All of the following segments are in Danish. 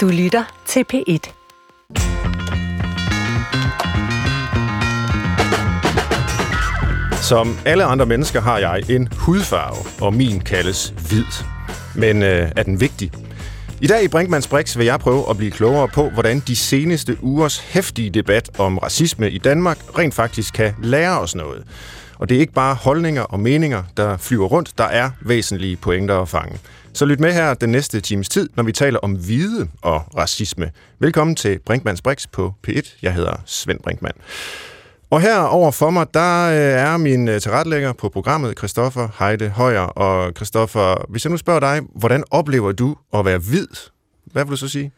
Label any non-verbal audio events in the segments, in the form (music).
Du lytter til P1. Som alle andre mennesker har jeg en hudfarve, og min kaldes hvid. Men øh, er den vigtig? I dag i Brinkmanns Brix vil jeg prøve at blive klogere på, hvordan de seneste ugers hæftige debat om racisme i Danmark rent faktisk kan lære os noget. Og det er ikke bare holdninger og meninger, der flyver rundt. Der er væsentlige pointer at fange. Så lyt med her den næste times tid, når vi taler om hvide og racisme. Velkommen til Brinkmanns Brix på P1. Jeg hedder Svend Brinkmann. Og her over for mig, der øh, er min øh, tilrettelægger på programmet, Christoffer Heide Højer. Og Christoffer, hvis jeg nu spørger dig, hvordan oplever du at være hvid? Hvad vil du så sige?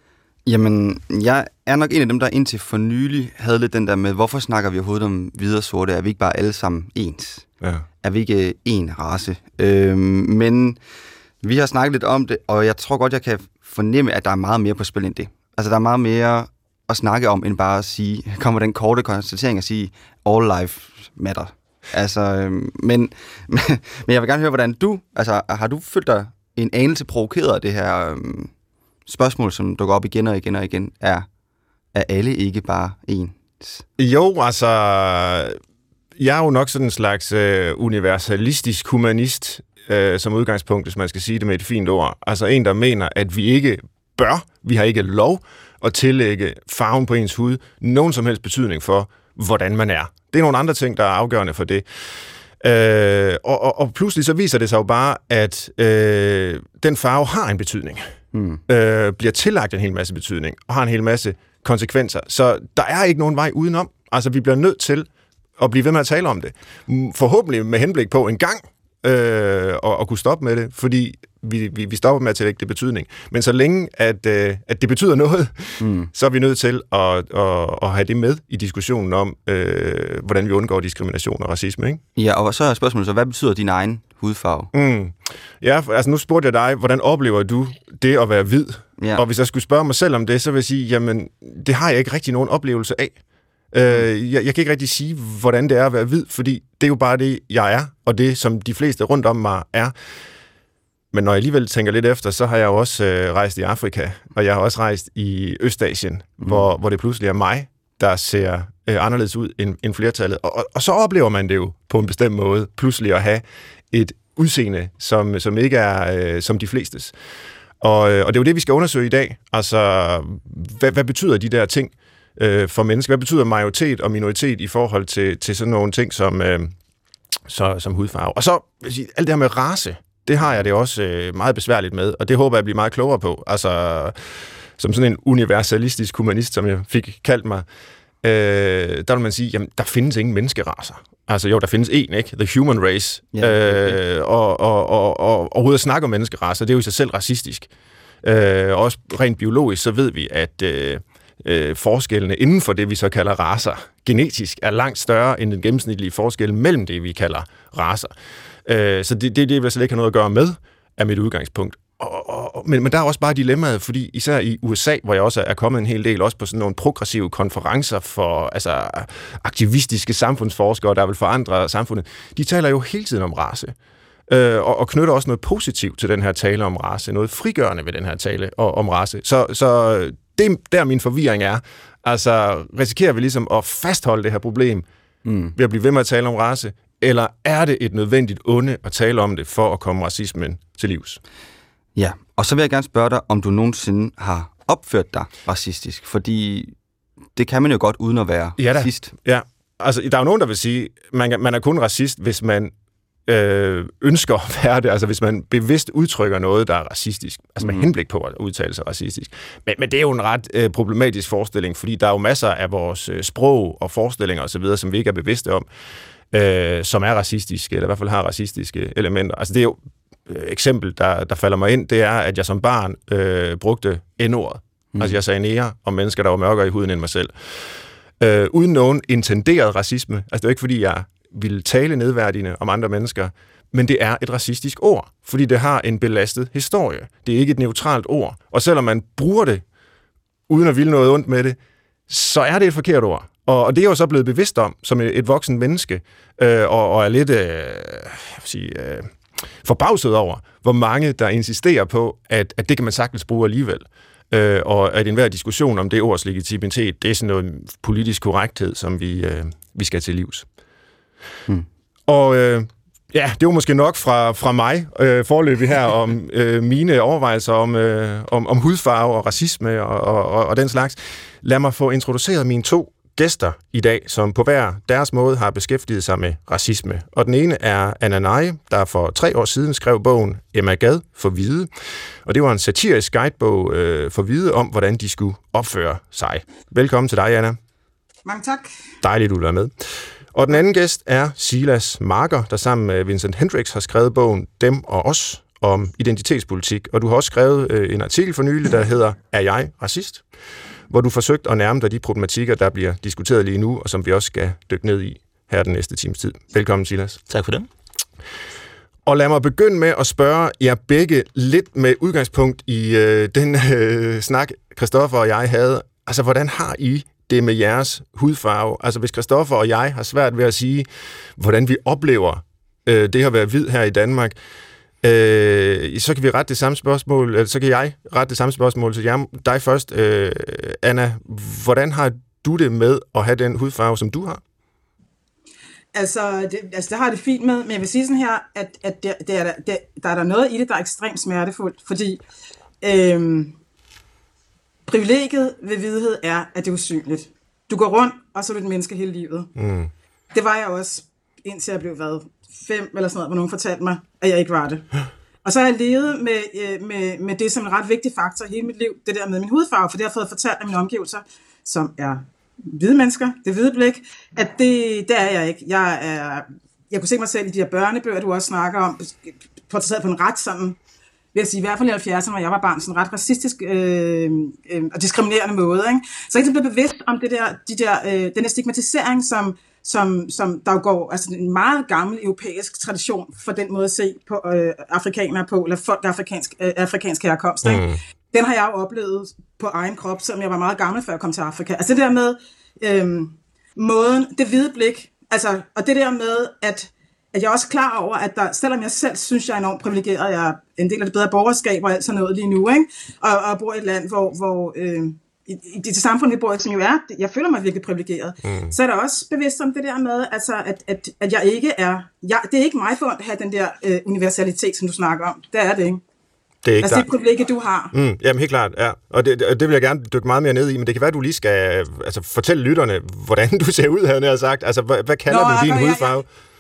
Jamen, jeg er nok en af dem, der indtil for nylig havde lidt den der med, hvorfor snakker vi overhovedet om hvide og sorte? Er vi ikke bare alle sammen ens? Ja. Er vi ikke en race? Øhm, men vi har snakket lidt om det, og jeg tror godt, jeg kan fornemme, at der er meget mere på spil end det. Altså, der er meget mere at snakke om, end bare at sige, (laughs) kommer den korte konstatering at sige, all life matter. Altså, øhm, (laughs) men, men, jeg vil gerne høre, hvordan du, altså, har du følt dig en anelse provokeret af det her øhm, spørgsmål, som dukker op igen og igen og igen, er, er alle ikke bare ens? Jo, altså, jeg er jo nok sådan en slags øh, universalistisk humanist, øh, som udgangspunkt, hvis man skal sige det med et fint ord. Altså en, der mener, at vi ikke bør, vi har ikke lov at tillægge farven på ens hud nogen som helst betydning for, hvordan man er. Det er nogle andre ting, der er afgørende for det. Øh, og, og, og pludselig så viser det sig jo bare, at øh, den farve har en betydning. Mm. Øh, bliver tillagt en hel masse betydning, og har en hel masse konsekvenser. Så der er ikke nogen vej udenom. Altså, vi bliver nødt til at blive ved med at tale om det. Forhåbentlig med henblik på en gang øh, og, og kunne stoppe med det, fordi vi, vi, vi stopper med at tillægge det betydning. Men så længe, at, øh, at det betyder noget, mm. (laughs) så er vi nødt til at, at, at have det med i diskussionen om, øh, hvordan vi undgår diskrimination og racisme. Ikke? Ja, og så er spørgsmålet så, hvad betyder din egen hudfarve? Mm. Ja, altså nu spurgte jeg dig, hvordan oplever du det at være hvid? Ja. Og hvis jeg skulle spørge mig selv om det, så vil jeg sige, jamen, det har jeg ikke rigtig nogen oplevelse af. Øh, jeg, jeg kan ikke rigtig sige, hvordan det er at være hvid, fordi det er jo bare det, jeg er, og det, som de fleste rundt om mig er. Men når jeg alligevel tænker lidt efter, så har jeg jo også øh, rejst i Afrika, og jeg har også rejst i Østasien, mm. hvor, hvor det pludselig er mig, der ser øh, anderledes ud end, end flertallet. Og, og, og så oplever man det jo på en bestemt måde, pludselig at have et udseende, som, som ikke er øh, som de flestes. Og, øh, og det er jo det, vi skal undersøge i dag. Altså, hvad, hvad betyder de der ting øh, for mennesker? Hvad betyder majoritet og minoritet i forhold til, til sådan nogle ting som, øh, så, som hudfarve? Og så alt det her med race, det har jeg det også øh, meget besværligt med, og det håber jeg bliver meget klogere på. Altså, som sådan en universalistisk humanist, som jeg fik kaldt mig, øh, der vil man sige, jamen, der findes ingen menneskeraser. Altså jo, der findes en, ikke? The human race. Ja, øh, og, og, og, og overhovedet at snakke om menneskeraser, det er jo i sig selv racistisk. Øh, også rent biologisk, så ved vi, at øh, øh, forskellene inden for det, vi så kalder raser, genetisk er langt større end den gennemsnitlige forskel mellem det, vi kalder raser. Øh, så det, det, det vil slet ikke have noget at gøre med, er mit udgangspunkt. Og, og, men, men der er også bare dilemmaet, fordi især i USA, hvor jeg også er kommet en hel del, også på sådan nogle progressive konferencer for altså, aktivistiske samfundsforskere, der vil forandre samfundet, de taler jo hele tiden om race. Øh, og, og knytter også noget positivt til den her tale om race, noget frigørende ved den her tale om race. Så, så det der min forvirring er. Altså, risikerer vi ligesom at fastholde det her problem mm. ved at blive ved med at tale om race, eller er det et nødvendigt onde at tale om det for at komme racismen til livs? Ja, og så vil jeg gerne spørge dig, om du nogensinde har opført dig racistisk, fordi det kan man jo godt uden at være ja, racist. Ja, altså der er jo nogen, der vil sige, man, man er kun racist, hvis man øh, ønsker at være det, altså hvis man bevidst udtrykker noget, der er racistisk, altså med mm. henblik på at udtale sig racistisk. Men, men det er jo en ret øh, problematisk forestilling, fordi der er jo masser af vores øh, sprog og forestillinger osv., som vi ikke er bevidste om, øh, som er racistiske, eller i hvert fald har racistiske elementer. Altså det er jo øh, eksempel, der, der falder mig ind, det er, at jeg som barn øh, brugte N-ordet. Mm. Altså jeg sagde nære om mennesker, der var mørkere i huden end mig selv. Øh, uden nogen intenderet racisme. Altså det er jo ikke, fordi jeg ville tale nedværdigende om andre mennesker, men det er et racistisk ord, fordi det har en belastet historie. Det er ikke et neutralt ord. Og selvom man bruger det, uden at ville noget ondt med det, så er det et forkert ord. Og, det er jeg jo så blevet bevidst om, som et, voksen menneske, øh, og, og er lidt øh, jeg sige, øh, forbavset over, hvor mange, der insisterer på, at, at det kan man sagtens bruge alligevel. øh, og at enhver diskussion om det ords legitimitet, det er sådan noget politisk korrekthed, som vi, øh, vi skal til livs. Hmm. Og øh, ja, det var måske nok fra, fra mig øh, forløbig her om (laughs) øh, mine overvejelser om, øh, om, om hudfarve og racisme og, og, og, og den slags. Lad mig få introduceret mine to gæster i dag, som på hver deres måde har beskæftiget sig med racisme. Og den ene er Anna Nye, der for tre år siden skrev bogen Emma Gad for Hvide. Og det var en satirisk guidebog øh, for Hvide om, hvordan de skulle opføre sig. Velkommen til dig, Anna. Mange tak. Dejligt, du er med. Og den anden gæst er Silas Marker, der sammen med Vincent Hendricks har skrevet bogen Dem og Os om identitetspolitik. Og du har også skrevet øh, en artikel for nylig, der hedder Er jeg racist? hvor du forsøgt at nærme dig de problematikker, der bliver diskuteret lige nu, og som vi også skal dykke ned i her den næste times tid. Velkommen, Silas. Tak for det. Og lad mig begynde med at spørge jer begge lidt med udgangspunkt i øh, den øh, snak, Christoffer og jeg havde. Altså, hvordan har I det med jeres hudfarve? Altså, hvis Kristoffer og jeg har svært ved at sige, hvordan vi oplever øh, det at være hvid her i Danmark, Øh, så kan vi rette det samme spørgsmål, eller så kan jeg rette det samme spørgsmål til jer, dig først. Øh, Anna, hvordan har du det med at have den hudfarve, som du har? Altså det, altså, det har det fint med, men jeg vil sige sådan her, at, at det, det er, det, der er der noget i det, der er ekstremt smertefuldt, fordi øhm, privilegiet ved vidhed er, at det er usynligt. Du går rundt, og så er du et menneske hele livet. Mm. Det var jeg også, indtil jeg blev hvad, fem eller sådan noget, hvor nogen fortalte mig, at jeg ikke var det. Og så har jeg levet med, øh, med, med det som en ret vigtig faktor hele mit liv, det der med min hudfarve, for det har jeg fået fortalt af mine omgivelser, som er hvide mennesker, det hvide blik, at det, det er jeg ikke. Jeg er, jeg kunne se mig selv i de her børnebøger, du også snakker om, portrætteret på en ret sådan, vil jeg sige, i hvert fald i 70'erne, hvor jeg var barn, sådan ret racistisk øh, øh, og diskriminerende måde. Ikke? Så jeg blevet bevidst om det der, de der, øh, den stigmatisering, som, som, som der går altså en meget gammel europæisk tradition for den måde at se på øh, afrikanere på, eller folk af afrikansk, øh, afrikansk herkomst. Ikke? Mm. Den har jeg jo oplevet på egen krop, som jeg var meget gammel, før jeg kom til Afrika. Altså det der med øh, måden, det hvide blik, altså, og det der med, at, at jeg er også klar over, at der, selvom jeg selv synes, jeg er enormt privilegeret, jeg er en del af det bedre borgerskab og alt sådan noget lige nu, ikke? Og, og bor i et land, hvor, hvor øh, i, i det samfund, vi bor i, som jo er, jeg føler mig virkelig privilegeret, mm. så er der også bevidst om det der med, altså, at, at, at jeg ikke er, jeg, det er ikke mig for at have den der øh, universalitet, som du snakker om. Det er det ikke. Det er ikke altså det privilegie, du har. Mm, jamen helt klart, ja. Og det, det vil jeg gerne dykke meget mere ned i, men det kan være, at du lige skal altså, fortælle lytterne, hvordan du ser ud, havde jeg sagt. Altså, hvad, hvad kalder Nå, du din hudfarve? Ja, ja,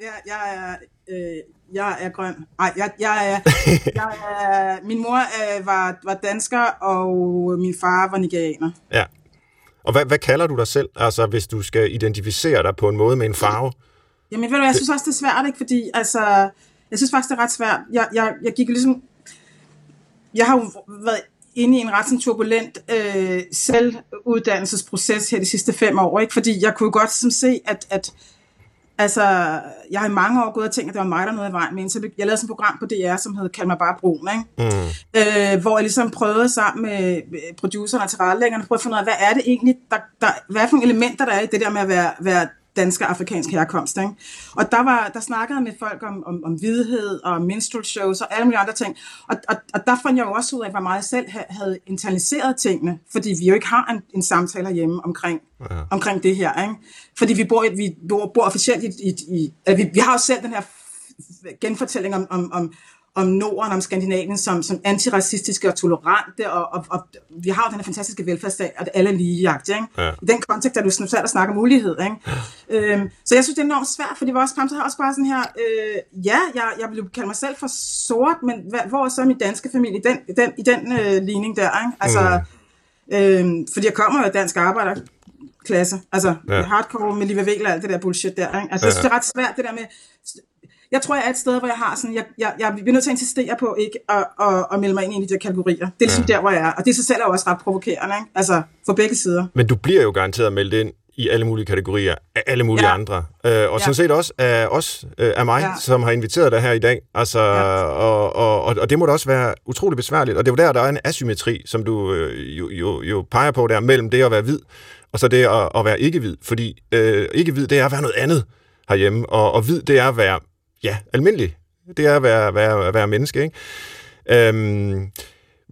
ja, jeg er øh, jeg er grøn. Nej, jeg, jeg, er, (laughs) jeg er, min mor øh, var, var dansker, og min far var nigerianer. Ja. Og hvad, hvad kalder du dig selv, altså hvis du skal identificere dig på en måde med en farve? Jamen ved du, jeg synes også, det er svært, ikke? Fordi, altså, jeg synes faktisk, det er ret svært. Jeg, jeg, jeg gik ligesom... Jeg har jo været inde i en ret sådan turbulent øh, selvuddannelsesproces her de sidste fem år, ikke? Fordi jeg kunne godt sådan, se, at, at Altså, jeg har i mange år gået og tænkt, at det var mig, der nåede i vejen med Så jeg lavede sådan et program på DR, som hed Kald mig bare brun, ikke? Mm. Øh, hvor jeg ligesom prøvede sammen med producerne og tilrettelæggerne, prøve at finde ud af, hvad er det egentlig, der, der, hvad er for nogle elementer, der er i det der med at være, være dansk og afrikansk herkomst. Ikke? Og der, var, der snakkede jeg med folk om, om, om vidhed og minstrel shows og alle mulige andre ting. Og, og, og der fandt jeg jo også ud af, hvor meget jeg selv havde internaliseret tingene, fordi vi jo ikke har en, en samtale herhjemme omkring, ja. omkring det her. Ikke? Fordi vi bor, vi bor, bor officielt i, i, i altså vi, vi har jo selv den her genfortælling om, om, om, om Norden, om Skandinavien som, som antiracistiske og tolerante, og, og, og vi har jo den her fantastiske velfærdsstat, og det alle er lige ikke? Ja. I den kontekst er du sådan at snakke om mulighed. Ikke? Ja. Øhm, så jeg synes, det er enormt svært, fordi vores fremtid har også bare sådan her, øh, ja, jeg, jeg vil jo kalde mig selv for sort, men hvad, hvor er så min danske familie i den, i den, i den øh, ligning der? Ikke? Altså, mm. øh, fordi jeg kommer jo af dansk arbejder, klasse. Altså, ja. hardcore med Liva Vela og alt det der bullshit der. Ikke? Altså, ja. jeg synes, det er ret svært, det der med jeg tror, jeg er et sted, hvor jeg har sådan, jeg, jeg, jeg bliver nødt til at insistere på ikke at, at, at melde mig ind i de der kategorier. Det er ligesom ja. der, hvor jeg er. Og det i sig selv er også ret provokerende, ikke? Altså, for begge sider. Men du bliver jo garanteret meldt ind i alle mulige kategorier af alle mulige ja. andre. Øh, og ja. sådan set også af os, øh, af mig, ja. som har inviteret dig her i dag. Altså, ja. og, og, og, og det må da også være utrolig besværligt. Og det er jo der, der er en asymmetri, som du øh, jo, jo, jo peger på der, mellem det at være hvid, og så det at, at være ikke-hvid. Fordi øh, ikke-hvid, det er at være noget andet herhjemme, og, og hvid, det er at være ja, almindelig. Det er at være, være, være menneske, ikke? Øhm,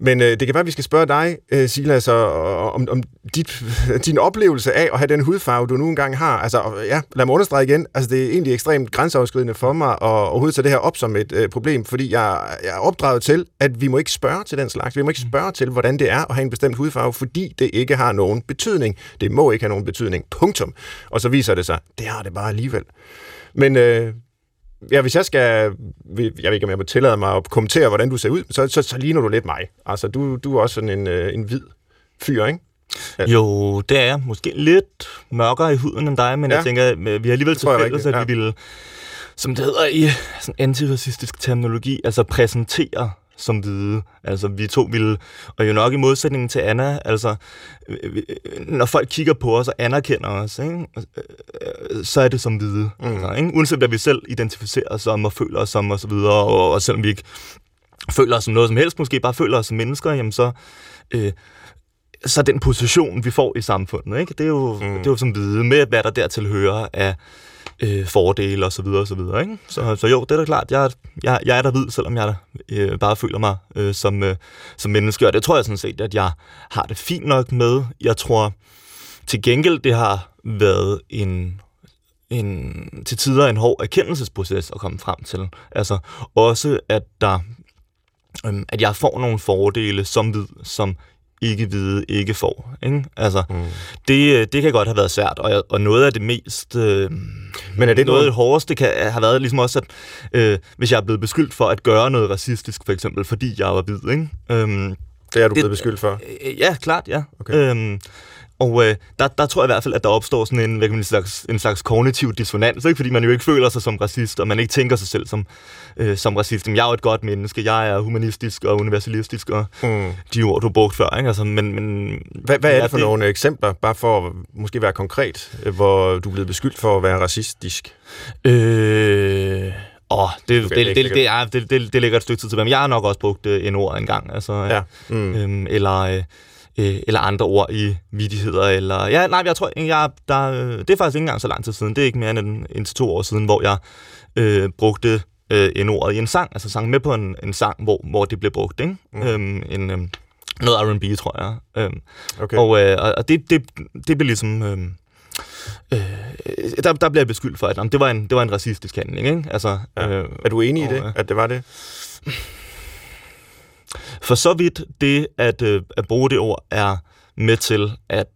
Men øh, det kan være, at vi skal spørge dig, øh, Silas, og, om, om dit, (laughs) din oplevelse af at have den hudfarve, du nu engang har. Altså, ja, lad mig understrege igen. Altså, det er egentlig ekstremt grænseoverskridende for mig at overhovedet tage det her op som et øh, problem, fordi jeg, jeg er opdraget til, at vi må ikke spørge til den slags. Vi må ikke spørge til, hvordan det er at have en bestemt hudfarve, fordi det ikke har nogen betydning. Det må ikke have nogen betydning. Punktum. Og så viser det sig, det har det bare alligevel. Men øh, ja, hvis jeg skal, jeg ved ikke, om jeg må tillade mig at kommentere, hvordan du ser ud, så, så, så ligner du lidt mig. Altså, du, du er også sådan en, øh, en hvid fyr, ikke? Ja. Jo, det er jeg. Måske lidt mørkere i huden end dig, men ja. jeg tænker, at vi har alligevel til fælles, at ja. vi vil, som det hedder i sådan antiracistisk terminologi, altså præsentere som hvide. Altså, vi to ville, og jo nok i modsætning til Anna, altså, når folk kigger på os og anerkender os, ikke, så er det som hvide. Mm. Altså, ikke? Uanset hvad vi selv identificerer os som og føler os som og så videre, og, og selvom vi ikke føler os som noget som helst, måske bare føler os som mennesker, jamen så, øh, så den position, vi får i samfundet, ikke? Det, er jo, mm. det er jo som hvide med, hvad der dertil hører af øh, fordele og så videre og så videre. Ikke? Så, så jo, det er da klart. Jeg, jeg, jeg er der hvid, selvom jeg øh, bare føler mig øh, som, øh, som menneske. Og det tror jeg sådan set, at jeg har det fint nok med. Jeg tror til gengæld, det har været en en, til tider en hård erkendelsesproces at komme frem til. Altså også, at der øhm, at jeg får nogle fordele som hvid, som ikke vide, ikke får. Ikke? Altså, mm. det, øh, det kan godt have været svært, og, og noget af det mest... Øh, Men er det noget af det hårdeste kan have været ligesom også, at øh, hvis jeg er blevet beskyldt for at gøre noget racistisk, for eksempel, fordi jeg var hvid, ikke? Øhm, det er du det, blevet beskyldt for? Øh, ja, klart, ja. Okay. Øhm, og øh, der, der tror jeg i hvert fald, at der opstår sådan en, hvad kan man, en, slags, en slags kognitiv dissonans, ikke? fordi man jo ikke føler sig som racist, og man ikke tænker sig selv som, øh, som racist. Men jeg er jo et godt menneske, jeg er humanistisk og universalistisk, og mm. de ord, du brugt før. Ikke? Altså, men, men, hvad, hvad er det for det? nogle eksempler, bare for at måske være konkret, hvor du er blevet beskyldt for at være racistisk? Øh... Åh, oh, det, det, det, det, det, ja, det, det, det ligger et stykke tid til, men jeg har nok også brugt øh, en ord engang. Altså, ja. Mm. Øhm, eller... Øh, øh, eller andre ord i vidigheder, eller... Ja, nej, jeg tror, jeg, der, det er faktisk ikke engang så lang tid siden. Det er ikke mere end en, en til to år siden, hvor jeg øh, brugte øh, en ord i en sang, altså sang med på en, en sang, hvor, hvor det blev brugt, ikke? Mm. Øhm, en, øh, noget R&B, tror jeg. Øhm, okay. Og, øh, og det, det, det blev ligesom... Øh, Øh, der, der bliver jeg beskyldt for, at jamen, det, var en, det var en racistisk handling. Ikke? Altså, ja. øh, er du enig og, i det, at det var det? For så vidt det at, øh, at bruge det ord er med til at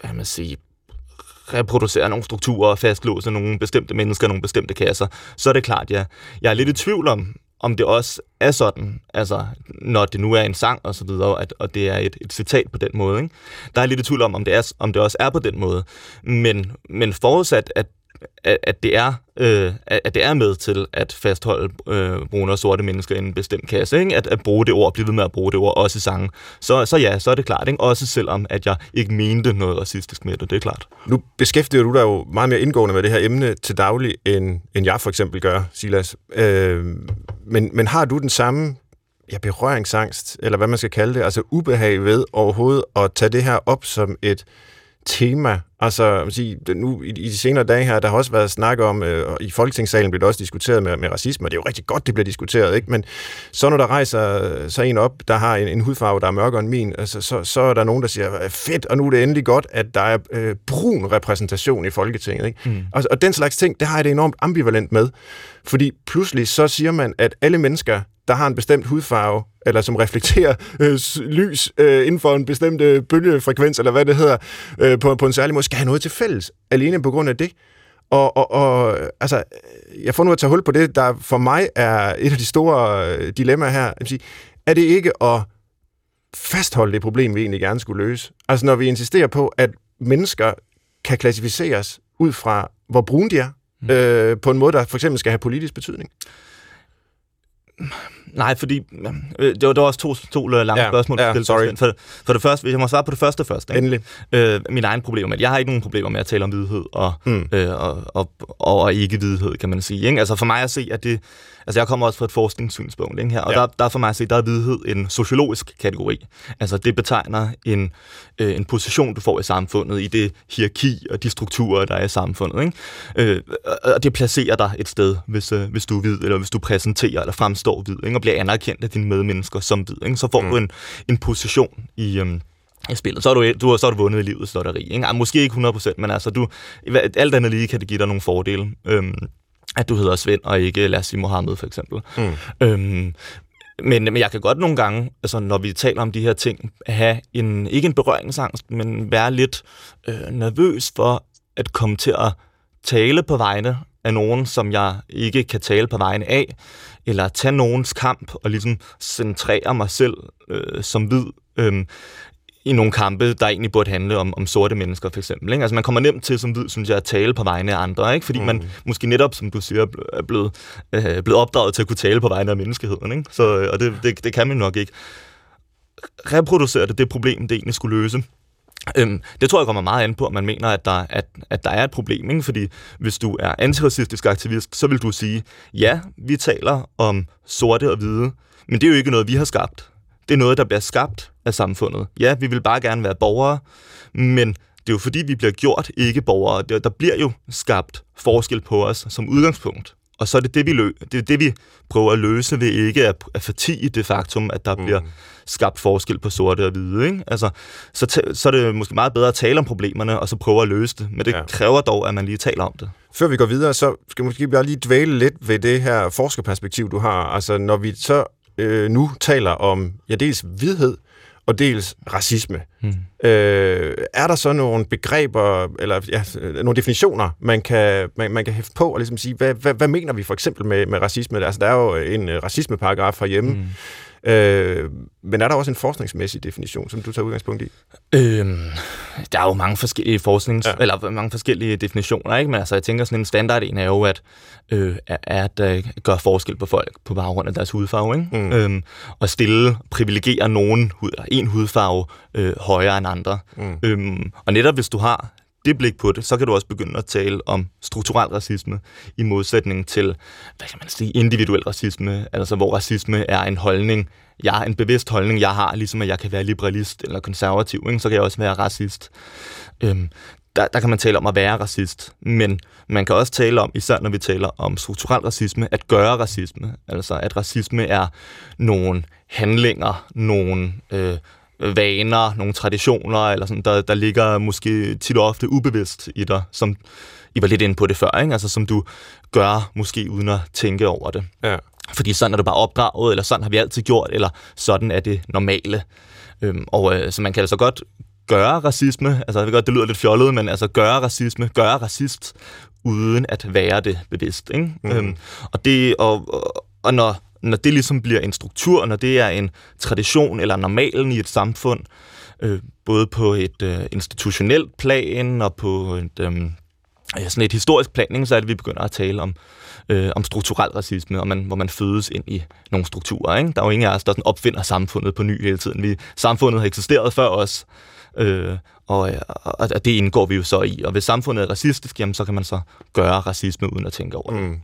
hvad man sige, reproducere nogle strukturer og fastlåse nogle bestemte mennesker, nogle bestemte kasser, så er det klart, ja. Jeg er lidt i tvivl om, om det også er sådan, altså når det nu er en sang og så videre, at, og det er et, et citat på den måde. Ikke? Der er lidt i tvivl om, om det, er, om det også er på den måde. Men, men forudsat, at at, at, det er, øh, at det er med til at fastholde øh, brune og sorte mennesker i en bestemt kasse. Ikke? At, at bruge det ord, blive ved med at bruge det ord, også i sangen. Så, så ja, så er det klart. Ikke? Også selvom, at jeg ikke mente noget racistisk med det, det er klart. Nu beskæftiger du dig jo meget mere indgående med det her emne til daglig, end, end jeg for eksempel gør, Silas. Øh, men, men har du den samme ja, berøringsangst, eller hvad man skal kalde det, altså ubehag ved overhovedet at tage det her op som et tema. Altså, man sige, nu i, i de senere dage her, der har også været snak om, øh, og i Folketingssalen bliver det også diskuteret med, med racisme, og det er jo rigtig godt, det bliver diskuteret, ikke? Men så når der rejser så en op, der har en, en hudfarve, der er mørkere end min, altså, så, så er der nogen, der siger, fedt, og nu er det endelig godt, at der er øh, brun repræsentation i Folketinget, ikke? Mm. Og, og den slags ting, det har jeg det enormt ambivalent med, fordi pludselig så siger man, at alle mennesker, der har en bestemt hudfarve, eller som reflekterer øh, lys øh, inden for en bestemt øh, bølgefrekvens, eller hvad det hedder, øh, på, på en særlig måde, skal have noget til fælles, alene på grund af det. Og, og, og altså, jeg får nu at tage hul på det, der for mig er et af de store øh, dilemmaer her. Jeg sige, er det ikke at fastholde det problem, vi egentlig gerne skulle løse? Altså når vi insisterer på, at mennesker kan klassificeres ud fra, hvor brune de er, mm. øh, på en måde, der for eksempel skal have politisk betydning. Nej, fordi øh, det, var, det var også to, to lange ja, spørgsmål. Ja, sorry. For, for det første, hvis jeg må svare på det første først. Ikke? Endelig. Øh, min egen problem med Jeg har ikke nogen problemer med at tale om hvidhed og, mm. øh, og, og, og, og ikke hvidhed, kan man sige. Ikke? Altså for mig at se, at det, Altså jeg kommer også fra et forskningssynspunkt ikke, her, og ja. der, der er for mig at se, der er vidhed en sociologisk kategori. Altså det betegner en, øh, en position, du får i samfundet, i det hierarki og de strukturer, der er i samfundet. Ikke? Øh, og det placerer dig et sted, hvis, øh, hvis du er hvid, eller hvis du præsenterer eller fremstår hvid, ikke? og bliver anerkendt af dine medmennesker som hvid. Ikke? Så får mm. du en, en position i... Øh, i spillet, så har du, du, så har du vundet i livets lotteri. Ikke? Måske ikke 100%, men altså, du, alt andet lige kan det give dig nogle fordele. Øhm, at du hedder Svend, og ikke, lad os sige, Mohammed for eksempel. Mm. Øhm, men, men jeg kan godt nogle gange, altså når vi taler om de her ting, have en, ikke en berøringsangst, men være lidt øh, nervøs for at komme til at tale på vegne af nogen, som jeg ikke kan tale på vegne af, eller tage nogens kamp og ligesom centrere mig selv øh, som hvid. Øh, i nogle kampe, der egentlig burde handle om, om sorte mennesker, for eksempel. Ikke? Altså man kommer nemt til, som hvid, synes jeg, at tale på vegne af andre, ikke? fordi mm. man måske netop, som du siger, er blevet, øh, blevet opdraget til at kunne tale på vegne af menneskeheden. Ikke? Så, øh, og det, det, det kan man nok ikke. Reproducere det, det problem, det egentlig skulle løse. Øhm, det tror jeg kommer meget an på, at man mener, at der, at, at der er et problem. Ikke? Fordi hvis du er antiracistisk aktivist, så vil du sige, ja, vi taler om sorte og hvide, men det er jo ikke noget, vi har skabt. Det er noget, der bliver skabt af samfundet. Ja, vi vil bare gerne være borgere, men det er jo fordi, vi bliver gjort ikke borgere. Der, bliver jo skabt forskel på os som udgangspunkt. Og så er det det, vi, lø- det, er det, vi prøver at løse ved ikke at, at fortige det faktum, at der mm. bliver skabt forskel på sorte og hvide. Ikke? Altså, så, t- så er det måske meget bedre at tale om problemerne, og så prøve at løse det. Men det ja. kræver dog, at man lige taler om det. Før vi går videre, så skal vi måske bare lige dvæle lidt ved det her forskerperspektiv, du har. Altså, når vi så øh, nu taler om ja, dels vidhed, og dels racisme. Hmm. Øh, er der så nogle begreber, eller ja, nogle definitioner, man kan, man, man kan hæfte på, og ligesom sige, hvad, hvad, hvad mener vi for eksempel med, med racisme? Altså, der er jo en uh, racismeparagraf herhjemme, hmm. Øh, men er der også en forskningsmæssig definition, som du tager udgangspunkt i? Øhm, der er jo mange forskellige forsknings, ja. eller mange forskellige definitioner, ikke? Men altså, jeg tænker sådan en standard en er jo, at, øh, at uh, gøre forskel på folk på baggrund af deres hudfarve, ikke? Mm. Øhm, og stille, privilegere nogen, eller en hudfarve øh, højere end andre. Mm. Øhm, og netop hvis du har det blik på det, så kan du også begynde at tale om strukturel racisme i modsætning til, hvad kan man sige, individuel racisme, altså hvor racisme er en holdning, jeg en bevidst holdning, jeg har, ligesom at jeg kan være liberalist eller konservativ, ikke? så kan jeg også være racist. Øhm, der, der kan man tale om at være racist, men man kan også tale om, især når vi taler om strukturel racisme, at gøre racisme. Altså at racisme er nogle handlinger, nogle øh, vaner, nogle traditioner, eller sådan, der, der ligger måske tit og ofte ubevidst i dig, som I var lidt inde på det før, ikke? Altså, som du gør måske uden at tænke over det. Ja. Fordi sådan er du bare opdraget, eller sådan har vi altid gjort, eller sådan er det normale. Øhm, og øh, så man kan altså godt gøre racisme, altså jeg ved godt, det lyder lidt fjollet, men altså gøre racisme, gøre racist, uden at være det bevidst. Ikke? Mm. Øhm, og, det, og, og, og når når det ligesom bliver en struktur, når det er en tradition eller normalen i et samfund, øh, både på et øh, institutionelt plan og på et, øh, sådan et historisk plan, så er det, vi begynder at tale om, øh, om strukturel racisme, og man, hvor man fødes ind i nogle strukturer. Ikke? Der er jo ingen af os, der sådan opfinder samfundet på ny hele tiden. Vi, samfundet har eksisteret før os, øh, og, og, og det indgår vi jo så i. Og hvis samfundet er racistisk, jamen, så kan man så gøre racisme uden at tænke over det. Mm.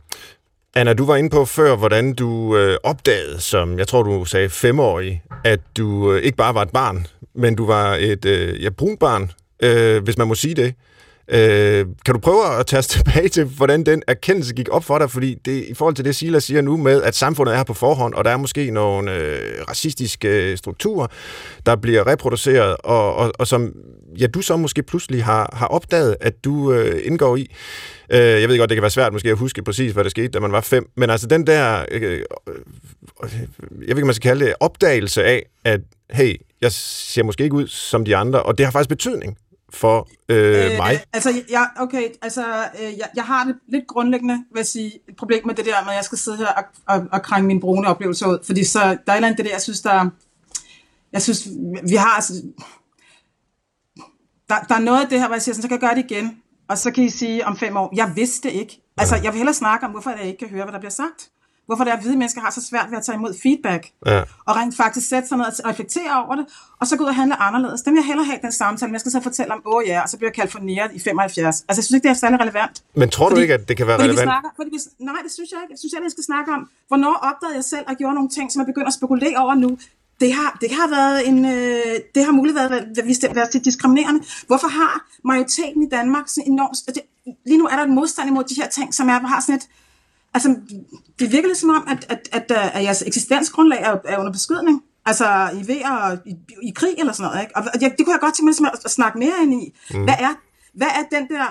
Anna, du var inde på før, hvordan du øh, opdagede, som jeg tror, du sagde femårig, at du øh, ikke bare var et barn, men du var et øh, ja, brun barn, øh, hvis man må sige det. Øh, kan du prøve at tage os (laughs) tilbage til, hvordan den erkendelse gik op for dig? Fordi det i forhold til det, Silas siger nu med, at samfundet er her på forhånd, og der er måske nogle øh, racistiske øh, strukturer, der bliver reproduceret, og, og, og som ja, du så måske pludselig har, har opdaget, at du øh, indgår i. Øh, jeg ved godt, det kan være svært måske at huske præcis, hvad der skete, da man var fem, men altså den der, øh, øh, jeg ved ikke, man skal kalde det, opdagelse af, at hey, jeg ser måske ikke ud som de andre, og det har faktisk betydning for øh, øh, mig. Altså, ja, okay, altså, øh, jeg, jeg har det lidt grundlæggende, vil jeg sige, et problem med det der med, at jeg skal sidde her og, og, og krænge min brune oplevelser ud, fordi så, der er et eller andet det der, jeg synes, der, jeg synes, vi har, altså, der, der er noget af det her, hvor jeg siger, sådan, så kan jeg gøre det igen, og så kan I sige om fem år, jeg vidste ikke. Altså, jeg vil hellere snakke om, hvorfor jeg ikke kan høre, hvad der bliver sagt. Hvorfor det er, at hvide mennesker har så svært ved at tage imod feedback, ja. og rent faktisk sætte sig ned og reflektere over det, og så gå ud og handle anderledes. Dem vil jeg hellere have den samtale, men jeg skal så fortælle om, åh oh, ja, og så bliver jeg kaldt for nære i 75. Altså, jeg synes ikke, det er særlig relevant. Men tror du fordi, ikke, at det kan være relevant? Vi snakker, fordi vi, nej, det synes jeg ikke. Jeg synes, jeg, jeg skal snakke om, hvornår opdagede jeg selv og gjorde nogle ting, som jeg begynder at spekulere over nu. Det har, det har været en, øh, det har muligt været, været, været diskriminerende. Hvorfor har majoriteten i Danmark sådan enormt, det, lige nu er der en modstand imod de her ting, som er, har sådan et, altså, det virker lidt som om, at, at, at, at jeres eksistensgrundlag er, er under beskydning. Altså i ved og i, i krig eller sådan noget. Ikke? Og jeg, det kunne jeg godt tænke mig at, at snakke mere ind i. Mm. Hvad, er, hvad er den der,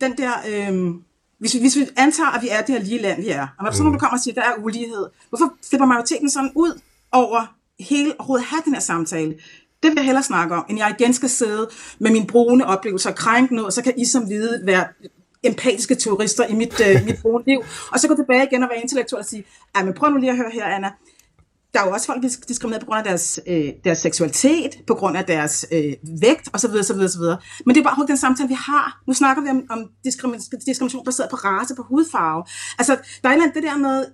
den der øhm, hvis, vi, hvis vi antager, at vi er det her lige land, vi er, og når sådan mm. nogen, kommer og siger, at der er ulighed, hvorfor slipper majoriteten sådan ud over hele overhovedet have den her samtale? Det vil jeg hellere snakke om, end jeg igen skal sidde med min brune oplevelser og krænke noget, og så kan I som hvide være empatiske turister i mit, uh, mit brune liv, og så gå tilbage igen og være intellektuel og sige, ja, men prøv nu lige at høre her, Anna, der er jo også folk, der diskrimineret på grund af deres, øh, deres seksualitet, på grund af deres øh, vægt osv. osv., osv. Men det er bare den samtale, vi har. Nu snakker vi om, om diskrimination, diskrimination baseret på race, på hudfarve. Altså, der er en det der med,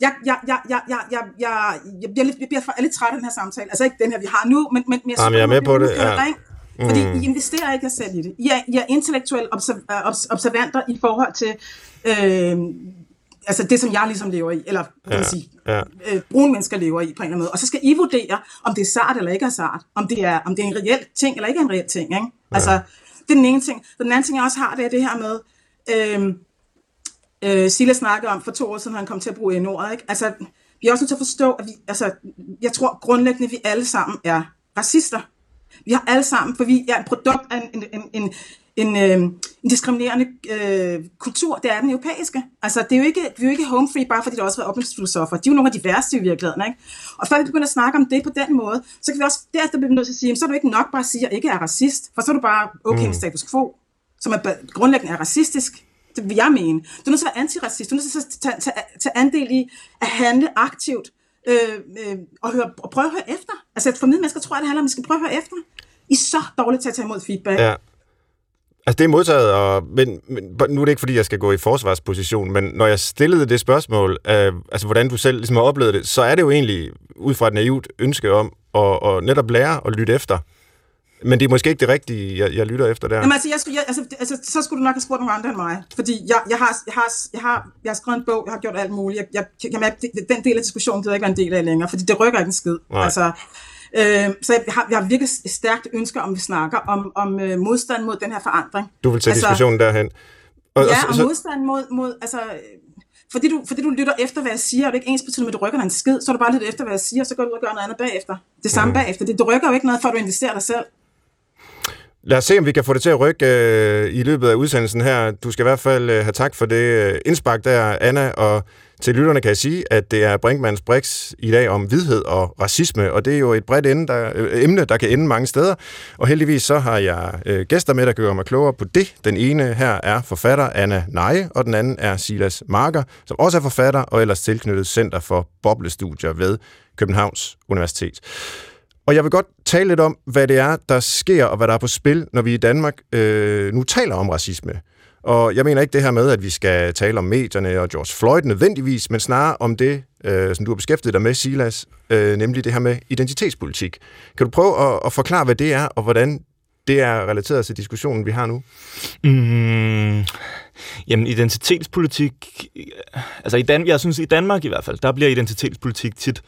jeg, jeg, jeg, jeg, jeg, jeg, jeg, jeg, bliver lidt, jeg bliver lidt træt af den her samtale. Altså ikke den her, vi har nu, men, men, men jeg, Jamen, jeg er med på det. Ja. Fordi mm. I investerer ikke jer selv i det. I er, I er intellektuelle observ- observanter i forhold til øh, altså det, som jeg ligesom lever i, eller ja, kan sige, ja. øh, brune mennesker lever i på en eller anden måde. Og så skal I vurdere, om det er sart eller ikke er sart, om det er, om det er en reel ting eller ikke er en reel ting. Ikke? Ja. Altså, det er den ene ting. Den anden ting, jeg også har, det er det her med, øh, øh, Silla snakkede om for to år siden, han kom til at bruge en ord. Ikke? Altså, vi er også nødt til at forstå, at vi, altså, jeg tror grundlæggende, at vi alle sammen er racister. Vi har alle sammen, for vi er et produkt af en, en, en, en, øh, en diskriminerende øh, kultur, det er den europæiske. Altså, det er jo ikke, vi er jo ikke home free, bare fordi der også har været. De er jo nogle af de værste i virkeligheden, ikke? Og før vi begynder at snakke om det på den måde, så kan vi også derefter blive nødt til at sige, så er du ikke nok bare at sige, at jeg ikke er racist, for så er du bare okay med mm. status quo, som er grundlæggende er racistisk. Det vil jeg mene. Du er nødt til at være antiracist. Du er nødt til at tage, tage, tage andel i at handle aktivt øh, øh, og, høre, og prøve at høre efter. Altså, for mennesker tror jeg, det handler om, at vi skal prøve at høre efter. I er så dårligt til at tage imod feedback. Ja. Altså, det er modtaget, og, men, men nu er det ikke, fordi jeg skal gå i forsvarsposition, men når jeg stillede det spørgsmål, øh, altså hvordan du selv ligesom har oplevet det, så er det jo egentlig ud fra et naivt ønske om at, at netop lære og lytte efter. Men det er måske ikke det rigtige, jeg, jeg lytter efter der. Jamen altså, jeg skulle, jeg, altså, altså, så skulle du nok have spurgt nogle andre end mig. Fordi jeg, jeg, har, jeg, har, jeg, har, jeg har skrevet en bog, jeg har gjort alt muligt. Jeg, jeg, jeg kan mærke, den del af diskussionen gider ikke være en del af længere, fordi det rykker ikke en skid. Nej. Altså, Øh, så jeg har, jeg har virkelig stærkt ønske om, vi snakker om, om øh, modstand mod den her forandring. Du vil tage altså, diskussionen derhen. Og, ja, og, så, modstand mod, mod altså, fordi du, fordi du lytter efter, hvad jeg siger, og det er ikke ens betydende med, at du rykker en skid, så er du bare lidt efter, hvad jeg siger, og så går du ud og gør noget andet bagefter. Det samme mm. bagefter. Det, du rykker jo ikke noget, før du investerer dig selv. Lad os se, om vi kan få det til at rykke øh, i løbet af udsendelsen her. Du skal i hvert fald øh, have tak for det øh, indspark der, Anna, og til lytterne kan jeg sige, at det er Brinkmanns Brix i dag om vidhed og racisme, og det er jo et bredt emne, der, øh, emne, der kan ende mange steder. Og heldigvis så har jeg øh, gæster med, der gør mig klogere på det. Den ene her er forfatter Anna Neje, og den anden er Silas Marker, som også er forfatter og ellers tilknyttet Center for Boblestudier ved Københavns Universitet. Og jeg vil godt tale lidt om, hvad det er, der sker, og hvad der er på spil, når vi i Danmark øh, nu taler om racisme. Og jeg mener ikke det her med, at vi skal tale om medierne og George Floyd nødvendigvis, men snarere om det, øh, som du har beskæftiget dig med, Silas, øh, nemlig det her med identitetspolitik. Kan du prøve at, at forklare, hvad det er, og hvordan det er relateret til diskussionen, vi har nu? Mm, jamen, identitetspolitik... Altså, i Dan, jeg synes, i Danmark i hvert fald, der bliver identitetspolitik tit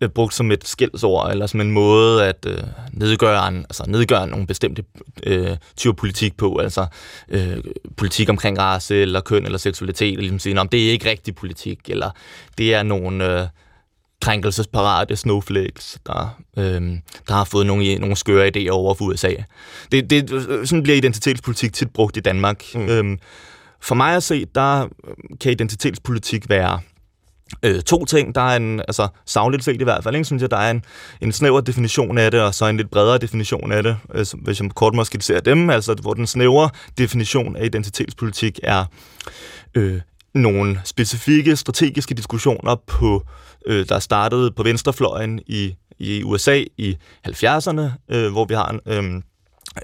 øh, brugt som et skældsord, eller som en måde at øh, nedgøre, en, altså nedgøre nogle bestemte øh, typer politik på, altså øh, politik omkring race, eller køn, eller seksualitet, eller ligesom sige, det er ikke rigtig politik, eller det er nogle... Øh, krænkelsesparate snowflakes, der, øh, der har fået nogle, nogle skøre idéer over for USA. Det, det, sådan bliver identitetspolitik tit brugt i Danmark. Mm. Øhm, for mig at se, der kan identitetspolitik være øh, to ting. Der er en, altså savligt set i hvert fald, ikke, synes jeg, der er en, en snæver definition af det, og så en lidt bredere definition af det, øh, hvis jeg kort må skitsere dem, altså hvor den snævre definition af identitetspolitik er øh, nogle specifikke strategiske diskussioner, på, øh, der startede på venstrefløjen i, i USA i 70'erne, øh, hvor vi har øh,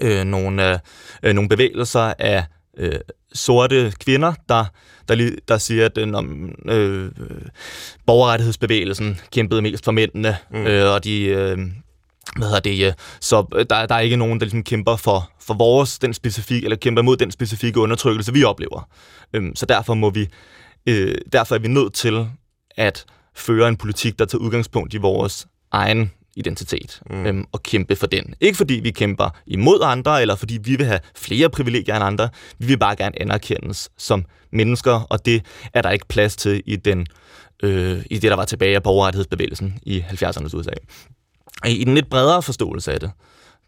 øh, nogle, øh, nogle bevægelser af øh, sorte kvinder, der, der, der siger, at den, om, øh, borgerrettighedsbevægelsen kæmpede mest for mændene, mm. øh, og de... Øh, hvad hedder det, så der, der er ikke nogen, der ligesom kæmper for, for vores, den specifikke, eller kæmper mod den specifikke undertrykkelse, vi oplever. Øhm, så derfor må vi, øh, derfor er vi nødt til at føre en politik, der tager udgangspunkt i vores egen identitet mm. øhm, og kæmpe for den. Ikke fordi vi kæmper imod andre, eller fordi vi vil have flere privilegier end andre. Vi vil bare gerne anerkendes som mennesker, og det er der ikke plads til i, den, øh, i det, der var tilbage af borgerrettighedsbevægelsen i 70'ernes USA. I den lidt bredere forståelse af det,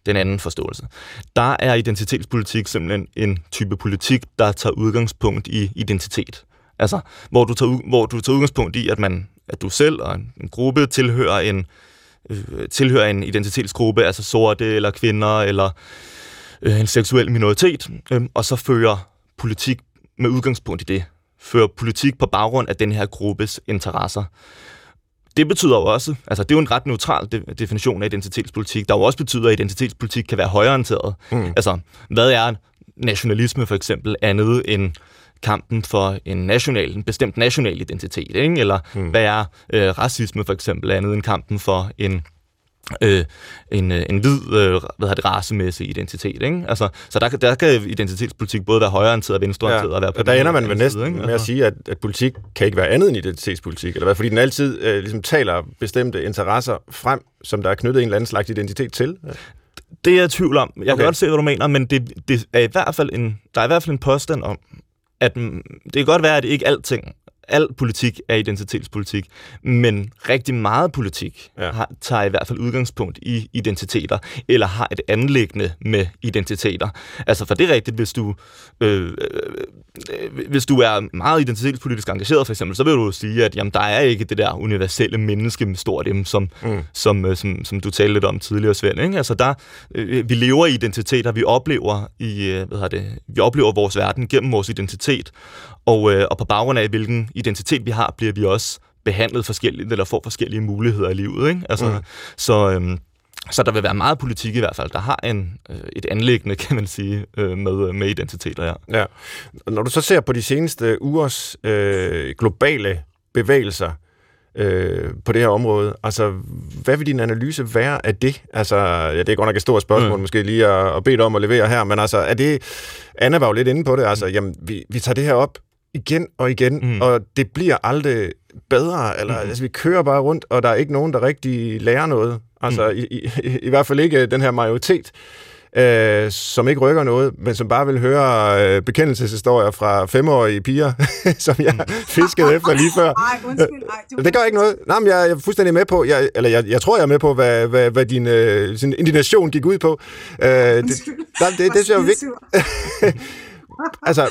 den anden forståelse, der er identitetspolitik simpelthen en type politik, der tager udgangspunkt i identitet. Altså, hvor du tager, hvor du tager udgangspunkt i, at man at du selv og en, en gruppe tilhører en, øh, tilhører en identitetsgruppe, altså sorte eller kvinder eller øh, en seksuel minoritet, øh, og så fører politik med udgangspunkt i det. Fører politik på baggrund af den her gruppes interesser. Det betyder jo også, altså det er jo en ret neutral de- definition af identitetspolitik, der jo også betyder, at identitetspolitik kan være højorienteret. Mm. Altså, hvad er nationalisme for eksempel andet end kampen for en national, en bestemt national identitet, ikke? eller mm. hvad er øh, racisme for eksempel andet end kampen for en øh, en, øh, en hvid øh, hvad hedder det, racemæssig identitet. Ikke? Altså, så der, der kan identitetspolitik både være højreorienteret og venstreorienteret. Ja, og være på der ender man med næsten ikke? med at altså. sige, at, at politik kan ikke være andet end identitetspolitik, eller hvad? fordi den altid øh, ligesom taler bestemte interesser frem, som der er knyttet en eller anden slags identitet til. Ja. Det er jeg i tvivl om. Jeg okay. kan godt se, hvad du mener, men det, det er i hvert fald en, der er i hvert fald en påstand om, at det kan godt være, at ikke alting al politik er identitetspolitik, men rigtig meget politik ja. har, tager i hvert fald udgangspunkt i identiteter, eller har et anlæggende med identiteter. Altså, for det er rigtigt, hvis du, øh, øh, hvis du er meget identitetspolitisk engageret, for eksempel, så vil du sige, at jamen, der er ikke det der universelle menneske med stort M, som, mm. som, øh, som, som du talte lidt om tidligere, Svend. Ikke? Altså, der, øh, vi lever i identiteter, vi oplever, i, øh, hvad det, vi oplever vores verden gennem vores identitet, og, øh, og på baggrund af, hvilken identitet vi har, bliver vi også behandlet forskelligt, eller får forskellige muligheder i livet. Ikke? Altså, mm. Så... Øh, så der vil være meget politik i hvert fald, der har en, øh, et anlæggende, kan man sige, øh, med, med identiteter. Ja. ja. Når du så ser på de seneste ugers øh, globale bevægelser øh, på det her område, altså hvad vil din analyse være af det? Altså, ja, det er godt nok et stort spørgsmål, mm. måske lige at, at bede om at levere her, men altså, er det, Anna var jo lidt inde på det, altså, jamen, vi, vi tager det her op igen og igen, mm. og det bliver aldrig bedre, eller mm. altså, vi kører bare rundt, og der er ikke nogen, der rigtig lærer noget. Altså, mm. i, i, i hvert fald ikke den her majoritet, øh, som ikke rykker noget, men som bare vil høre øh, bekendelseshistorier fra femårige piger, (laughs) som jeg mm. fiskede efter lige før. (laughs) Nej, undskyld. Ej, det, det gør ikke noget. Nej, men jeg, jeg er fuldstændig med på, jeg, eller jeg, jeg tror, jeg er med på, hvad, hvad, hvad din øh, sin indignation gik ud på. Øh, det, det, det, det, det er jo vigtigt. (laughs) altså,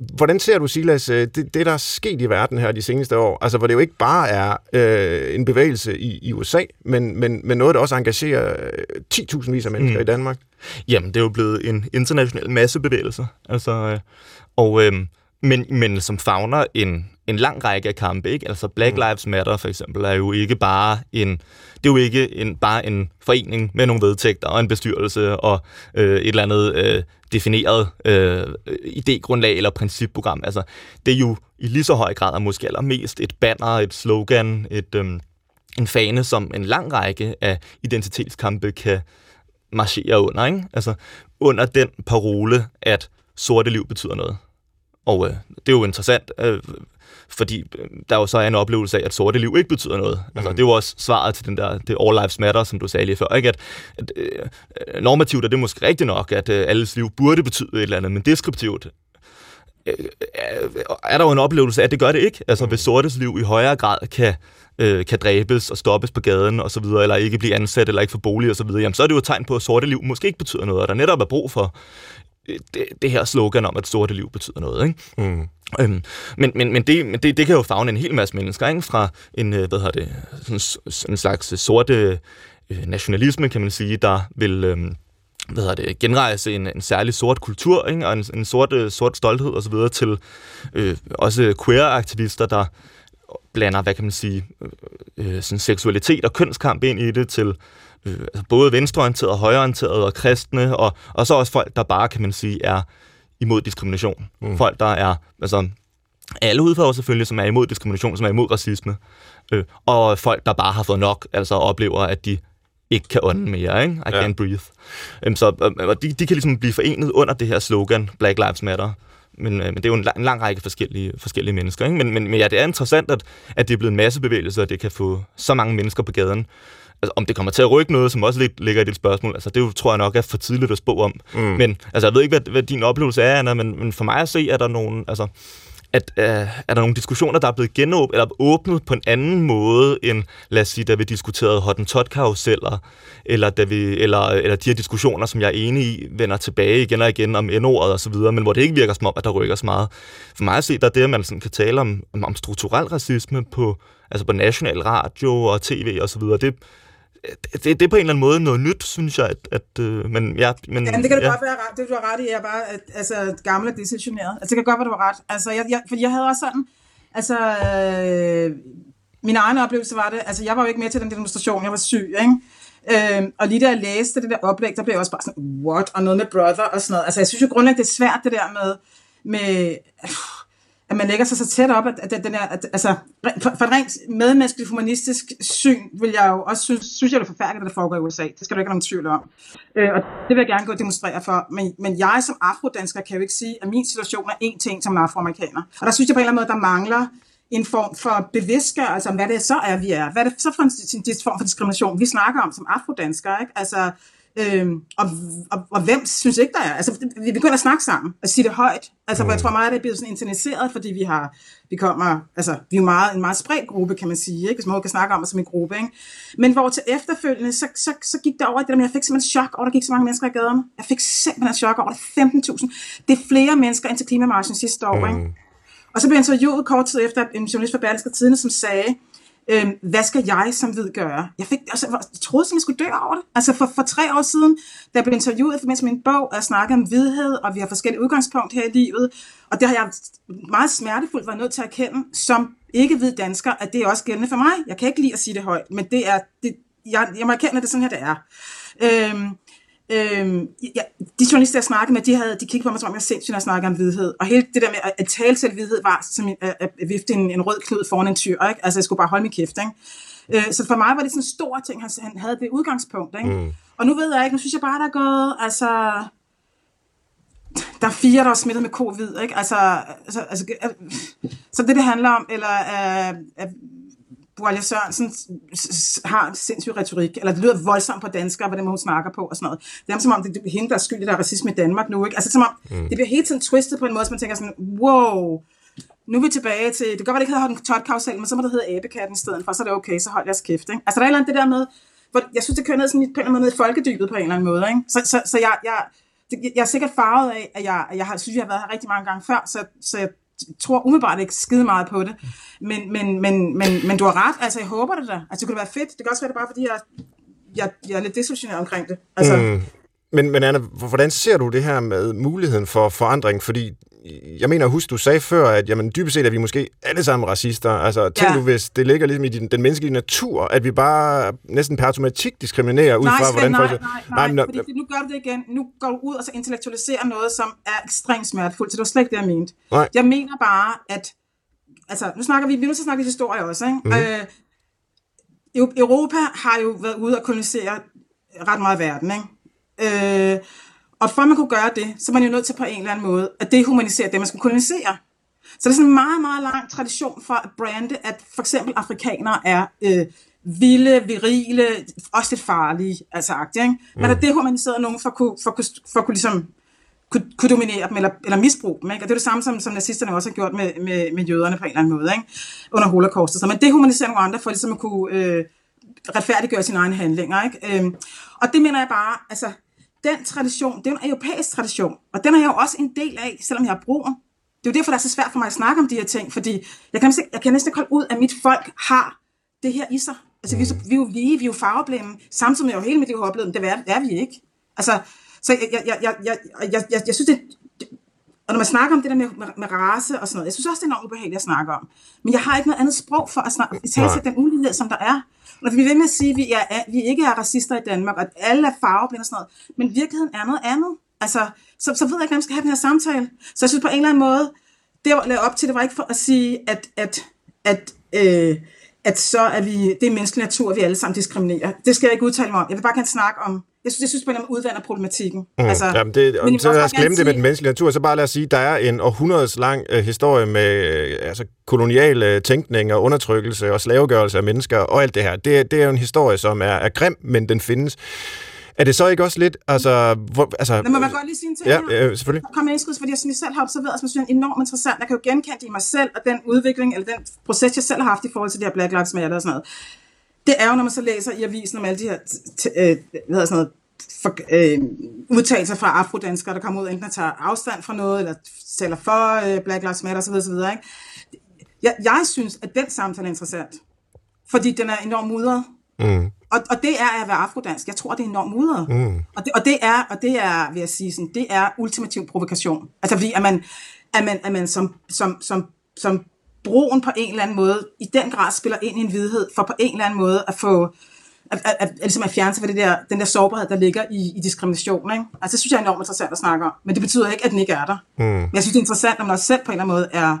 Hvordan ser du, Silas, øh, det, det, der er sket i verden her de seneste år, altså hvor det jo ikke bare er øh, en bevægelse i, i USA, men, men, men noget, der også engagerer 10.000 øh, vis af mennesker mm. i Danmark? Jamen, det er jo blevet en international massebevægelse, altså, øh, og, øh, men, men som fagner en, en lang række af kampe, ikke? Altså Black mm. Lives Matter for eksempel er jo ikke bare en, det er jo ikke en, bare en forening med nogle vedtægter og en bestyrelse og øh, et eller andet øh, defineret øh, idégrundlag eller principprogram. Altså, det er jo i lige så høj grad og måske allermest et banner, et slogan, et, øh, en fane, som en lang række af identitetskampe kan marchere under. Ikke? Altså, under den parole, at sorte liv betyder noget. Og øh, det er jo interessant, øh, fordi øh, der jo så er en oplevelse af, at sorte liv ikke betyder noget. Mm. Altså, det er jo også svaret til den der, det All Lives Matter, som du sagde lige før, ikke? At, at øh, normativt er det måske rigtigt nok, at øh, alles liv burde betyde et eller andet, men deskriptivt øh, er der jo en oplevelse af, at det gør det ikke. Altså, hvis sortes liv i højere grad kan øh, kan dræbes og stoppes på gaden og så videre, eller ikke blive ansat, eller ikke få bolig og så videre, jamen så er det jo et tegn på, at sorte liv måske ikke betyder noget, og der netop er brug for Øh, det, det her slogan om, at sorte liv betyder noget. Ikke? Mm. Øhm, men men, men, det, men det, det kan jo fagne en hel masse mennesker, ikke? fra en, øh, hvad hedder det, sådan, en slags sorte øh, nationalisme, kan man sige, der vil... Øhm, hvad hedder det, genrejse en, en særlig sort kultur, ikke? og en, en sort, øh, sort stolthed osv. til øh, også queer-aktivister, der blander, hvad kan man sige, øh, øh sådan seksualitet og kønskamp ind i det, til øh, altså både venstreorienterede, højreorienterede og kristne, og, og så også folk, der bare, kan man sige, er imod diskrimination. Mm. Folk, der er, altså, alle udfarver selvfølgelig, som er imod diskrimination, som er imod racisme, øh, og folk, der bare har fået nok, altså oplever, at de ikke kan ånde mere, ikke? I ja. can't breathe. Um, så uh, de, de kan ligesom blive forenet under det her slogan, Black Lives Matter. Men, uh, men det er jo en lang, en lang række forskellige, forskellige mennesker. Ikke? Men, men, men ja, det er interessant, at, at det er blevet en massebevægelse, og det kan få så mange mennesker på gaden. Altså, om det kommer til at rykke noget, som også lidt ligger i dit spørgsmål, altså, det tror jeg nok er for tidligt at spå om. Mm. Men altså, jeg ved ikke, hvad, hvad din oplevelse er, Anna, men, men for mig at se, er der nogen... Altså, at øh, er der nogle diskussioner, der er blevet genåbnet, eller åbnet på en anden måde, end, lad os sige, da vi diskuterede hottentot-karuseller, eller, da vi, eller, eller de her diskussioner, som jeg er enig i, vender tilbage igen og igen om så videre, men hvor det ikke virker som om, at der rykker så meget. For mig at se, der er det, at man sådan kan tale om, om strukturel racisme på, altså på national radio og tv og så videre. Det, det, det er på en eller anden måde noget nyt, synes jeg, at, at øh, men ja, men, ja, det kan det ja. godt være ret. Det du har ret i, er bare at, altså, gamle desillusioneret. Altså, det kan godt være, du har ret. Altså, jeg, jeg, fordi jeg havde også sådan, altså, øh, min egen oplevelse var det, altså, jeg var jo ikke med til den demonstration, jeg var syg, ikke? Øh, og lige da jeg læste det der oplæg, der blev jeg også bare sådan, what? Og noget med brother og sådan noget. Altså, jeg synes jo grundlæggende, det er svært, det der med, med at man lægger sig så tæt op, at, at den er, at, altså, for, for et rent medmenneskeligt humanistisk syn, vil jeg jo også synes, synes jeg, det er forfærdeligt, at det foregår i USA. Det skal du ikke have nogen tvivl om. Øh, og det vil jeg gerne gå og demonstrere for. Men, men jeg som afrodansker kan jo ikke sige, at min situation er én ting som en afroamerikaner. Og der synes jeg på en eller anden måde, der mangler en form for bevidstgørelse altså, om, hvad det så er, vi er. Hvad er det så for en, en form for diskrimination, vi snakker om som afrodanskere? Ikke? Altså, Øhm, og, og, og hvem synes ikke, der er? Altså, vi begynder at snakke sammen og sige det højt. Altså, mm. jeg tror meget, det er blevet sådan internaliseret, fordi vi har, vi kommer, altså, vi er jo meget, en meget spredt gruppe, kan man sige, ikke? hvis man kan snakke om os som en gruppe. Ikke? Men hvor til efterfølgende, så, så, så gik der over det der med, jeg fik simpelthen chok over, der gik så mange mennesker i gaderne. Jeg fik simpelthen chok over, det 15.000. Det er flere mennesker end til klimamarschen sidste år. Mm. Ikke? Og så blev jeg interviewet kort tid efter en journalist fra Berlingske Tidene, som sagde, Øhm, hvad skal jeg som ved gøre? Jeg, fik, altså, jeg troede at jeg skulle dø over det. Altså for, for tre år siden, da jeg blev interviewet i forbindelse med min bog, og jeg snakkede om vidhed, og vi har forskellige udgangspunkter her i livet, og det har jeg meget smertefuldt været nødt til at erkende, som ikke hvid dansker, at det er også gældende for mig. Jeg kan ikke lide at sige det højt, men det er, det, jeg, jeg må erkende, at det er sådan her, det er. Øhm, Øhm, ja, de journalister, jeg snakkede med, de, havde, de kiggede på mig, som om jeg sindssygt, når jeg snakkede om vidhed. Og hele det der med at tale til vidhed, var som at, at vifte en, en rød klud foran en tyr. Ikke? Altså, jeg skulle bare holde min kæft. Ikke? Øh, så for mig var det sådan en stor ting, han, han havde det udgangspunkt. Ikke? Mm. Og nu ved jeg ikke, nu synes jeg bare, der er gået, altså... Der er fire, der er smittet med covid, ikke? Altså, altså, altså så det, det handler om, eller uh, Boalia Sørensen har en sindssyg retorik, eller det lyder voldsomt på danskere, hvordan hun snakker på og sådan noget. Det er som om, det er hende, der er skyld der er racisme i Danmark nu. Ikke? Altså som om, mm. det bliver hele tiden twistet på en måde, så man tænker sådan, wow, nu er vi tilbage til, det kan godt være, det ikke hedder en tot men så må det hedde æbekatten i stedet for, så er det okay, så hold jeres kæft. Ikke? Altså der er et eller andet det der med, hvor jeg synes, det kører ned sådan på en eller anden måde ned i folkedybet på en eller anden måde. Ikke? Så, så, så jeg, jeg, jeg er sikkert farvet af, at jeg, jeg har, synes, jeg har været her rigtig mange gange før, så, så jeg tror umiddelbart ikke skide meget på det. Men, men, men, men, men du har ret, altså jeg håber det da. Altså det kunne være fedt. Det kan også være det bare, fordi jeg, jeg, jeg er lidt desillusioneret omkring det. Altså, mm. Men, men Anna, hvordan ser du det her med muligheden for forandring? Fordi jeg mener, husk, du sagde før, at jamen, dybest set er vi måske alle sammen racister. Altså, tænk ja. du, hvis det ligger ligesom i den, den menneskelige natur, at vi bare næsten per automatik diskriminerer ud fra, hvordan nej, folk... Nej, nej, nej, nej, fordi nu gør du det igen. Nu går du ud og så intellektualiserer noget, som er ekstremt smertefuldt. Så det var slet ikke det, jeg mente. Nej. Jeg mener bare, at... Altså, nu snakker vi... Vi er nødt til at snakke historie også, ikke? Mm. Øh, Europa har jo været ude og kolonisere ret meget verden, ikke? Øh, og for at man kunne gøre det, så er man jo nødt til på en eller anden måde at dehumanisere det, man skal kolonisere. Så det er sådan en meget, meget lang tradition for at brande, at for eksempel afrikanere er øh, vilde, virile, også lidt farlige, altså agtige, ikke? Man har mm. dehumaniseret nogen for at kunne, for, for, for kunne ligesom kunne, kunne dominere dem eller, eller misbruge dem. Ikke? Og det er det samme, som, som nazisterne også har gjort med, med, med jøderne på en eller anden måde, ikke? under holocaust. Så man dehumaniserer nogle andre for ligesom at kunne øh, retfærdiggøre sine egne handlinger. Ikke? Øhm, og det mener jeg bare, altså, den tradition, det er en europæisk tradition, og den er jeg jo også en del af, selvom jeg er bruger. Det er jo derfor, det er så svært for mig at snakke om de her ting, fordi jeg kan, jeg kan næsten ikke holde ud, at mit folk har det her i sig. Altså, vi, vi er jo lige, vi er jo farveblinde, samtidig med, at jeg jo hele mit liv har oplevet det, det er vi ikke. Altså, så jeg, jeg, jeg, jeg, jeg, jeg, jeg, jeg synes, det, og når man snakker om det der med, med, med race og sådan noget, jeg synes også, det er enormt ubehageligt at snakke om. Men jeg har ikke noget andet sprog for at snakke, tale den ulighed, som der er. Når vi er ved med at sige, at vi, er, vi ikke er racister i Danmark, og at alle er farveblinde og sådan noget, men virkeligheden er noget andet. Altså, så, så ved jeg ikke, hvem skal have den her samtale. Så jeg synes på en eller anden måde, det jeg lagde op til, det var ikke for at sige, at, at, at, øh, at så er vi, det er menneskelig natur, at vi alle sammen diskriminerer. Det skal jeg ikke udtale mig om. Jeg vil bare gerne snakke om, jeg synes, jeg synes på en eller anden udvander problematikken. Mm. Altså, Jamen det, men så lad os glemme det med den menneskelige natur, så bare lad os sige, der er en århundredes lang uh, historie med uh, altså, kolonial uh, tænkning og undertrykkelse og slavegørelse af mennesker og alt det her. Det, det er jo en historie, som er, er grim, men den findes. Er det så ikke også lidt, altså... Hvor, altså Lad mig godt lige sige en ting ja, øh, selvfølgelig. Kom med indskud, fordi jeg, jeg selv har observeret, som jeg synes er enormt interessant. Jeg kan jo genkende det i mig selv, og den udvikling, eller den proces, jeg selv har haft i forhold til det her Black Lives Matter og sådan noget. Det er jo, når man så læser i avisen om alle de her, øh, hvad sådan noget, for, øh, udtalelser fra afrodanskere, der kommer ud enten at tage afstand fra noget, eller taler for øh, Black Lives Matter osv. osv. Ikke? Jeg, jeg synes, at den samtale er interessant, fordi den er enormt mudret. Mm. Og, og det er at være afrodansk. Jeg tror, det er enormt mudret. Mm. Og, det, og, det er, og det er, vil jeg sige, sådan, det er ultimativ provokation. Altså fordi, at man, at man, at man som, som, som, som broen på en eller anden måde i den grad spiller ind i en vidhed, for på en eller anden måde at få at, at, at, at, ligesom at fjerne sig fra det der, den der sårbarhed, der ligger i, i diskrimination. Ikke? Altså, det synes jeg er enormt interessant at snakke om. Men det betyder ikke, at den ikke er der. Mm. Men jeg synes, det er interessant, når man også selv på en eller anden måde er,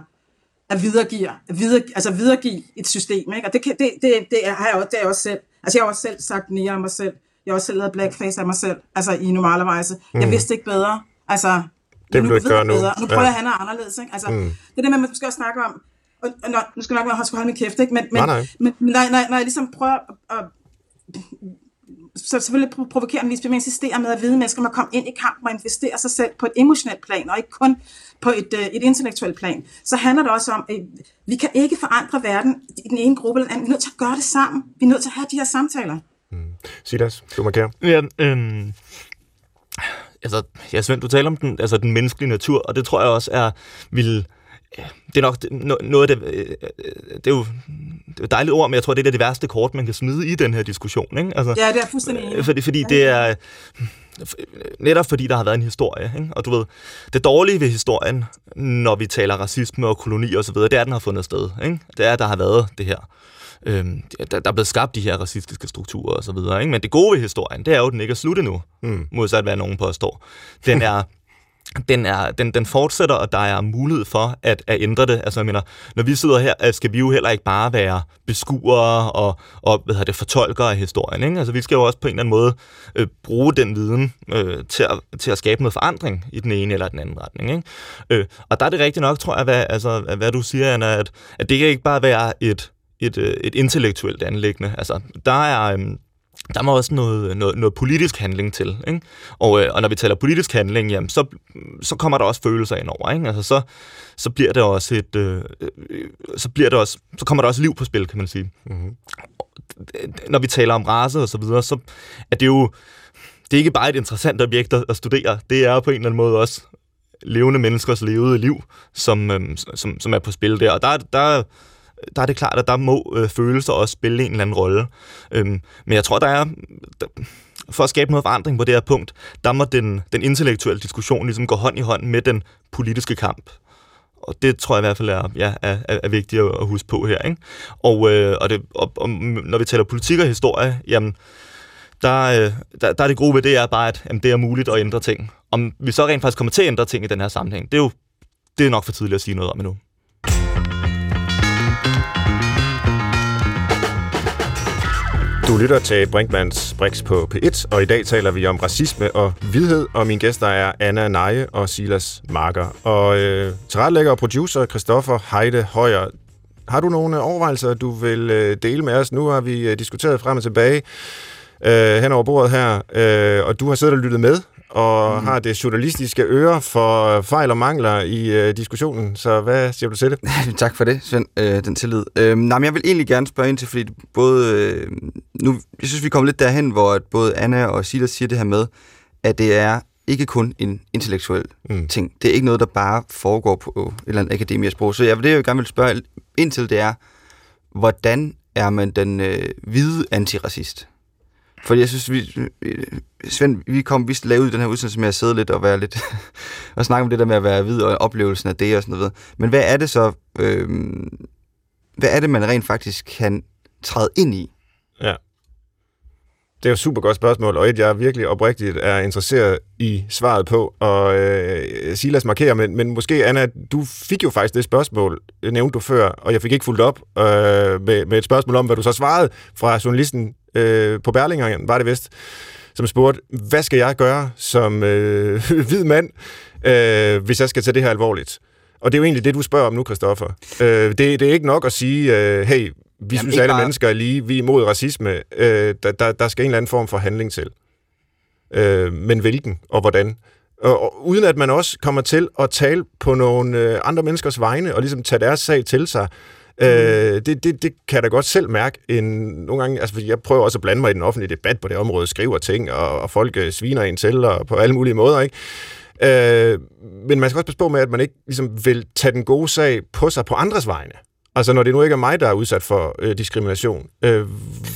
at videregive, at videre, altså videregive et system. Ikke? Og det, kan, det, det, det, har jeg også, det er jeg også selv. Altså, jeg har også selv sagt nære af mig selv. Jeg har også selv lavet blackface af mig selv, altså i normale vejse. Mm. Jeg vidste ikke bedre. Altså, det vil du ikke gøre nu. Bedre. Nu prøver ja. jeg at handle anderledes. Ikke? Altså, mm. Det er det, man skal også snakke om. Og, og, nu skal jeg nok holde min kæft, ikke? Men, men, nej, nej. men når, når, når jeg ligesom prøver at, at så selvfølgelig provokerende vis, men insisterer med, at hvide mennesker må komme ind i kampen og investere sig selv på et emotionelt plan, og ikke kun på et, uh, et intellektuelt plan. Så handler det også om, at vi kan ikke forandre verden i den ene gruppe eller den anden. Vi er nødt til at gøre det sammen. Vi er nødt til at have de her samtaler. Mm. Silas, du markerer. Ja, øhm, altså, ja, Svend, du taler om den, altså, den menneskelige natur, og det tror jeg også er, vil det er nok noget af det, øh, det er jo det er et dejligt ord, men jeg tror, det er det værste kort, man kan smide i den her diskussion. Ikke? Altså, ja, det er fuldstændig enig. Fordi, fordi det er netop fordi der har været en historie. Ikke? Og du ved, det dårlige ved historien, når vi taler racisme og koloni og så videre, det er, at den har fundet sted. Ikke? Det er, at der har været det her. Øhm, der, der er blevet skabt de her racistiske strukturer og så videre. Ikke? Men det gode ved historien, det er jo, at den ikke er slut endnu, mm. modsat hvad nogen påstår. Den (laughs) er den, er, den, den fortsætter, og der er mulighed for at, at ændre det. Altså, jeg mener, når vi sidder her, øh, skal vi jo heller ikke bare være beskuere og, og hvad det, fortolkere af historien. Ikke? Altså, vi skal jo også på en eller anden måde øh, bruge den viden øh, til, at, til at skabe noget forandring i den ene eller den anden retning. Ikke? Øh, og der er det rigtigt nok, tror jeg, hvad, altså, hvad du siger, Anna, at, at det kan ikke bare være et, et, øh, et intellektuelt anlæggende. Altså, der er... Øh, der må også noget, noget, noget politisk handling til. Ikke? Og, øh, og når vi taler politisk handling, jamen, så, så kommer der også følelser ind over. Ikke? Altså, så, så bliver det også et, øh, så bliver det også, så kommer der også liv på spil, kan man sige. Mm-hmm. Når vi taler om race og så videre, så er det jo, det er ikke bare et interessant objekt at studere, det er på en eller anden måde også levende menneskers levede liv, som, øh, som, som er på spil der. Og der, der der er det klart, at der må øh, følelser også spille en eller anden rolle. Øhm, men jeg tror, der er... Der, for at skabe noget forandring på det her punkt, der må den, den intellektuelle diskussion ligesom gå hånd i hånd med den politiske kamp. Og det tror jeg i hvert fald er, ja, er, er vigtigt at huske på her. Ikke? Og, øh, og, det, og, og når vi taler politik og historie, jamen, der, øh, der, der er det gode ved det er bare, at jamen, det er muligt at ændre ting. Om vi så rent faktisk kommer til at ændre ting i den her sammenhæng, det er jo det er nok for tidligt at sige noget om endnu. Du lytter til Brinkmans Brix på P1, og i dag taler vi om racisme og vidhed, og mine gæster er Anna Neje og Silas Marker. Og øh, tilrettelægger og producer Christoffer Heide Højer. Har du nogle overvejelser, du vil øh, dele med os? Nu har vi øh, diskuteret frem og tilbage øh, hen over bordet her, øh, og du har siddet og lyttet med og mm. har det journalistiske øre for fejl og mangler i øh, diskussionen. Så hvad siger du til det? (laughs) tak for det, Svend, øh, den tillid. Øh, nej, men jeg vil egentlig gerne spørge ind til, fordi både, øh, nu, jeg synes, vi kommer lidt derhen, hvor både Anna og Silas siger det her med, at det er ikke kun en intellektuel mm. ting. Det er ikke noget, der bare foregår på et eller andet akademisk sprog. Så jeg, det, jeg gerne vil spørge ind til, det er, hvordan er man den øh, hvide antiracist? Fordi jeg synes, vi, Svend, vi kom vist lave ud den her udsendelse med at sidde lidt og være lidt (laughs) og snakke om det der med at være hvid og oplevelsen af det og sådan noget. Men hvad er det så, øh, hvad er det, man rent faktisk kan træde ind i? Ja. det er jo et super godt spørgsmål, og et, jeg virkelig oprigtigt er interesseret i svaret på. Og øh, Silas markerer, men, men måske, Anna, du fik jo faktisk det spørgsmål, nævnte du før, og jeg fik ikke fulgt op øh, med, med et spørgsmål om, hvad du så svarede fra journalisten øh, på Berlinger, var det vist, som spurgte, hvad skal jeg gøre som øh, (laughs) hvid mand, øh, hvis jeg skal tage det her alvorligt? Og det er jo egentlig det, du spørger om nu, Christoffer. Øh, det, det er ikke nok at sige, øh, hey, vi Jamen, synes, alle bare... mennesker er lige, vi er imod racisme. Øh, der, der, der skal en eller anden form for handling til. Øh, men hvilken og hvordan? Og, og uden at man også kommer til at tale på nogle øh, andre menneskers vegne, og ligesom tage deres sag til sig. Øh, det, det, det kan jeg da godt selv mærke. En, nogle gange, altså, jeg prøver også at blande mig i den offentlige debat på det område, skriver ting, og, og folk øh, sviner en til, og på alle mulige måder, ikke? Øh, men man skal også passe på med, at man ikke ligesom, vil tage den gode sag på sig på andres vegne. Altså, når det nu ikke er mig, der er udsat for øh, diskrimination, øh,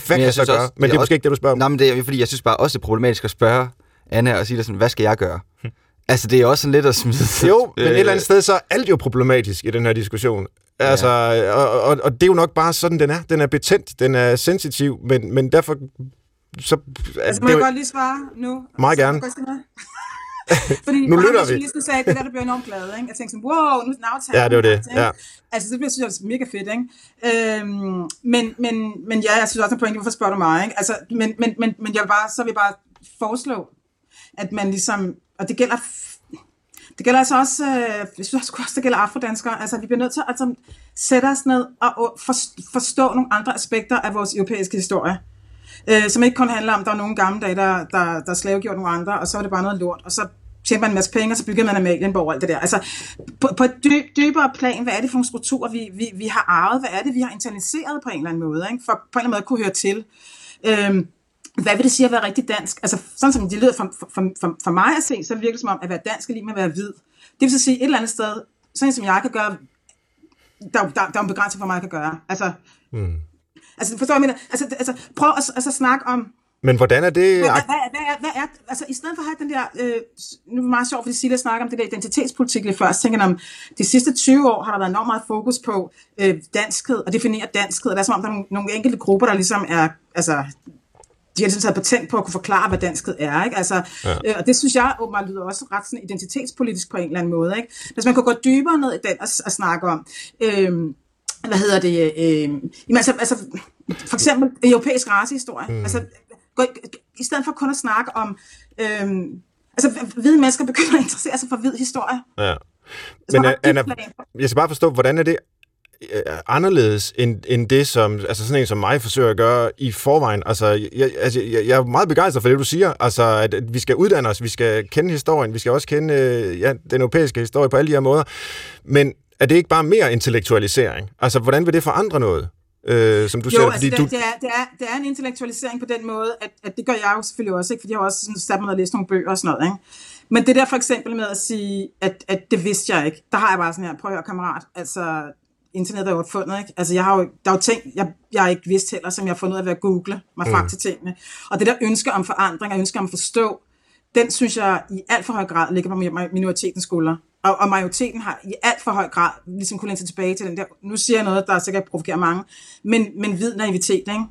hvad kan jeg så gøre? Også, men det er måske ikke det, du spørger om. Nej, men det er fordi, jeg synes bare også, det er problematisk at spørge Anna og sige sådan, hvad skal jeg gøre? Altså, det er også sådan lidt at smide... (laughs) Jo, men et eller andet sted, så er alt jo problematisk i den her diskussion. Altså, ja. og, og, og det er jo nok bare sådan, den er. Den er betændt, den er sensitiv, men, men derfor... Så, altså, må jeg godt lige svare nu? Meget gerne. (laughs) Fordi nu lytter vi. Lige sagde, det der, der bliver enormt glad. Ikke? Jeg tænkte sådan, wow, nu er den aftale. Ja, det var det. Ja. Altså, det bliver, synes jeg, mega fedt. Ikke? Øhm, men, men, men ja, jeg synes også, en pointe, hvorfor spørger du mig? Ikke? Altså, men, men, men, men jeg vil bare, så vil jeg bare foreslå, at man ligesom, og det gælder det gælder altså også, øh, jeg synes også, det gælder afrodanskere, altså vi bliver nødt til at altså, sætte os ned og forstå nogle andre aspekter af vores europæiske historie øh, som ikke kun handler om, at der er nogle gamle dage, der, der, der slavegjorde nogle andre, og så var det bare noget lort, og så tjente man en masse penge, og så byggede man Amalienborg og alt det der. Altså, på, på et dyb, dybere plan, hvad er det for nogle strukturer, vi, vi, vi har arvet? Hvad er det, vi har internaliseret på en eller anden måde, ikke? for på en eller anden måde at kunne høre til? Øhm, hvad vil det sige at være rigtig dansk? Altså, sådan som det lyder for, for, for, for mig at se, så virker det som om, at være dansk er lige med at være hvid. Det vil så sige, et eller andet sted, sådan som jeg kan gøre, der, der, der er en begrænsning for mig, jeg kan gøre. Altså, mm. Altså, forstår jeg, mener? Altså, altså prøv at altså, snakke om... Men hvordan er det... Hvad, hvad, hvad, er, hvad er, altså, i stedet for at have den der... Øh, nu er det meget sjovt, fordi Silla snakker om det der identitetspolitik lidt først. Tænker om, de sidste 20 år har der været enormt meget fokus på øh, danskhed og definere danskhed. Og der er som om, der er nogle, nogle enkelte grupper, der ligesom er... Altså, de har ligesom taget patent på at kunne forklare, hvad danskhed er. Ikke? Altså, ja. øh, og det synes jeg åbenbart lyder også ret sådan identitetspolitisk på en eller anden måde. Ikke? Hvis man kunne gå dybere ned i den og, og snakke om... Øh, hvad hedder det, øh, jamen altså, altså, for eksempel europæisk racehistorie. Mm. Altså, gå, i stedet for kun at snakke om, øh, altså hvide mennesker begynder at interessere sig for hvid historie. Ja. Men Anna, jeg skal bare forstå, hvordan er det øh, anderledes end, end det, som altså sådan en som mig forsøger at gøre i forvejen. Altså, jeg, altså, jeg, jeg er meget begejstret for det, du siger. Altså, at, at vi skal uddanne os, vi skal kende historien, vi skal også kende øh, ja, den europæiske historie på alle de her måder. Men er det ikke bare mere intellektualisering? Altså, hvordan vil det forandre noget? Øh, som du jo, siger, altså, det, du... det, er, det, er, det er en intellektualisering på den måde, at, at det gør jeg jo selvfølgelig også, ikke? fordi jeg har også sådan, sat mig og læst nogle bøger og sådan noget. Ikke? Men det der for eksempel med at sige, at, at det vidste jeg ikke, der har jeg bare sådan her, prøv at høre kammerat, altså internettet er opfundet, ikke? Altså, jeg har jo, der er jo ting, jeg, jeg ikke vidst heller, som jeg har fundet ud af ved at google mig mm. frem til tingene. Og det der ønske om forandring, og ønske om at forstå, den synes jeg i alt for høj grad ligger på minoritetens skuldre. Og, og majoriteten har i alt for høj grad ligesom kunne læne sig tilbage til den der, nu siger jeg noget, der sikkert provokerer mange, men, men hvid naivitet, ikke?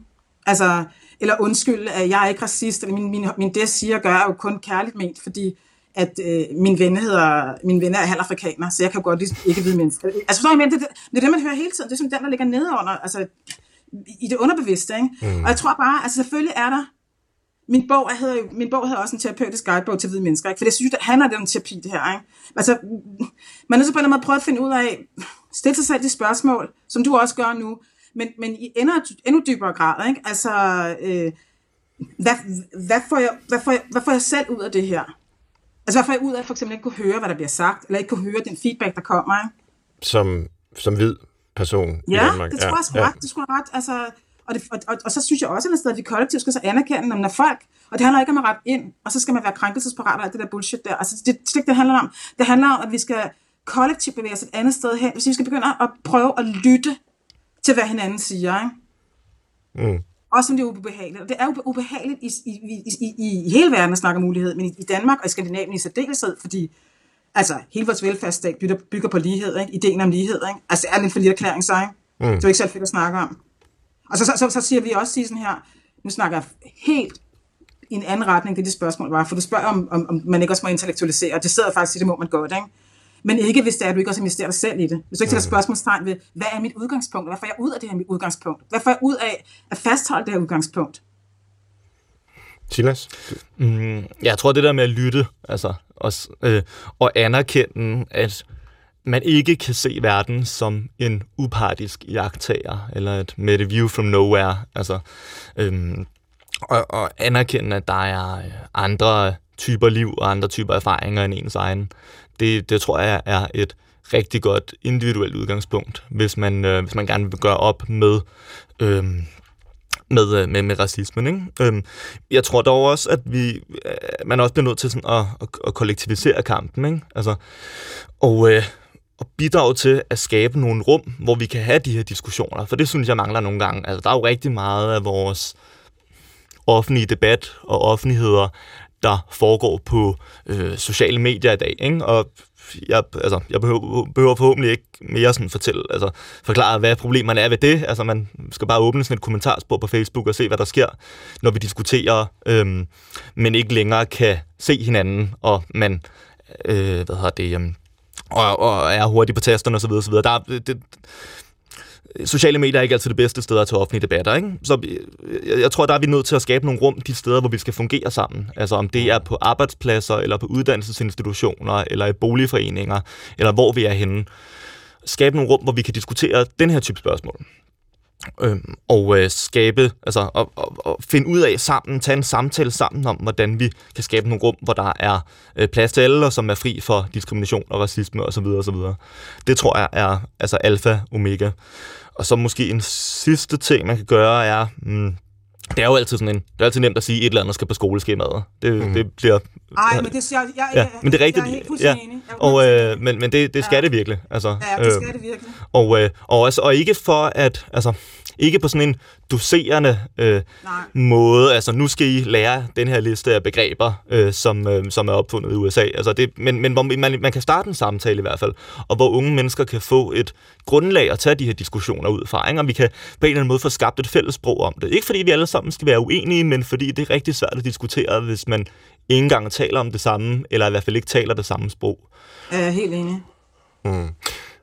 Altså, eller undskyld, at jeg er ikke racist, eller min, min, min det siger gør er jo kun kærligt ment, fordi at øh, min venner hedder, min venner er halvafrikaner, så jeg kan godt ligesom ikke vide mennesker. Altså forstår jeg, det, det, det er det, man hører hele tiden. Det er som den, der ligger nede under, altså i det underbevidste. Ikke? Mm. Og jeg tror bare, altså selvfølgelig er der min bog, hedder, min bog hedder også en terapeutisk guidebog til hvide mennesker, ikke? for det synes jeg, det handler det om terapi, det her. Ikke? Altså, man er så på en måde prøve at finde ud af, stille sig selv de spørgsmål, som du også gør nu, men, men i endnu, endnu dybere grad. Ikke? Altså, øh, hvad, hvad, får jeg, hvad, får jeg, hvad får jeg selv ud af det her? Altså, får jeg ud af for eksempel ikke kunne høre, hvad der bliver sagt, eller ikke kunne høre den feedback, der kommer? Ikke? Som, som hvid person ja, i Danmark. det tror jeg ja, ret. Det skulle ret. Altså, og, det, og, og, og så synes jeg også, at vi kollektivt skal så anerkende, når folk, og det handler ikke om at rette ind, og så skal man være krænkelsesparat og alt det der bullshit der. Altså, det, det, det handler om. Det handler om, at vi skal kollektivt bevæge os et andet sted hen, hvis vi skal begynde at prøve at lytte til, hvad hinanden siger. Ikke? Mm. Også som det er ubehageligt. Og det er jo ubehageligt i, i, i, i, i hele verden at snakke om mulighed, men i, i Danmark og i Skandinavien i særdeleshed, fordi altså, hele vores velfærdsstat bygger, bygger på lighed, ikke? ideen om lighed. Ikke? Altså, det er en for lille erklæring, så ikke? Mm. Det er jo ikke selv fedt at snakke om. Og så, så, så, så siger vi også sådan her, nu snakker jeg helt i en anden retning, det det spørgsmål var. For du spørger, om, om, om man ikke også må intellektualisere, og det sidder faktisk i, det må man godt, ikke? Men ikke hvis det er, at du ikke også investerer dig selv i det. Hvis du ikke sætter spørgsmålstegn ved, hvad er mit udgangspunkt? Hvad får jeg ud af det her mit udgangspunkt? Hvad får jeg ud af at fastholde det her udgangspunkt? Silas? Mm, jeg tror, det der med at lytte, altså, også, øh, og anerkende, at man ikke kan se verden som en upartisk jagttager, eller et med a view from nowhere. Altså, øhm, og, og anerkende, at der er andre typer liv og andre typer erfaringer end ens egen. Det, det tror jeg er et rigtig godt individuelt udgangspunkt, hvis man, øh, hvis man gerne vil gøre op med, øhm, øh, med, med, med racismen. Ikke? Øhm, jeg tror dog også, at vi, øh, man også bliver nødt til sådan at, at, at kollektivisere kampen. Ikke? Altså, og, øh, og bidrage til at skabe nogle rum, hvor vi kan have de her diskussioner. For det synes jeg mangler nogle gange. Altså, der er jo rigtig meget af vores offentlige debat og offentligheder, der foregår på øh, sociale medier i dag. Ikke? Og jeg, altså, jeg behøver, behøver forhåbentlig ikke mere sådan fortælle, altså forklare, hvad problemerne er ved det. Altså, man skal bare åbne sådan et kommentarspor på Facebook og se, hvad der sker, når vi diskuterer, øhm, men ikke længere kan se hinanden, og man, øh, hvad hedder det, øhm, og, og er hurtig på tasterne osv. osv. Der det, sociale medier er ikke altid det bedste sted at tage offentlige debatter. Ikke? Så øh, jeg, jeg tror, der er vi nødt til at skabe nogle rum de steder, hvor vi skal fungere sammen. Altså om det er på arbejdspladser, eller på uddannelsesinstitutioner, eller i boligforeninger, eller hvor vi er henne. Skabe nogle rum, hvor vi kan diskutere den her type spørgsmål øh, og øh, skabe, altså og, og, og finde ud af sammen, tage en samtale sammen om, hvordan vi kan skabe nogle rum, hvor der er øh, plads til alle, og som er fri for diskrimination og racisme osv. osv. Det tror jeg er altså alfa omega. Og så måske en sidste ting, man kan gøre, er, mm, det er jo altid sådan en, det er altid nemt at sige, at et eller andet skal på skoleskemaet. Det, mm. det bliver... Ej, men det, jeg, jeg, ja, men det er rigtigt. Jeg er helt ja. Og, øh, men, men det, det skal ja. det virkelig. Altså, ja, det skal øh, det virkelig. Og, øh, og, også, og ikke for at, altså, ikke på sådan en doserende øh, måde. Altså, nu skal I lære den her liste af begreber, øh, som, øh, som er opfundet i USA. Altså, det, men men hvor man, man kan starte en samtale i hvert fald, og hvor unge mennesker kan få et grundlag at tage de her diskussioner ud fra. Ikke? Og vi kan på en eller anden måde få skabt et fælles sprog om det. Ikke fordi vi alle sammen skal være uenige, men fordi det er rigtig svært at diskutere, hvis man ikke engang taler om det samme, eller i hvert fald ikke taler det samme sprog. Jeg er helt enig. Mm.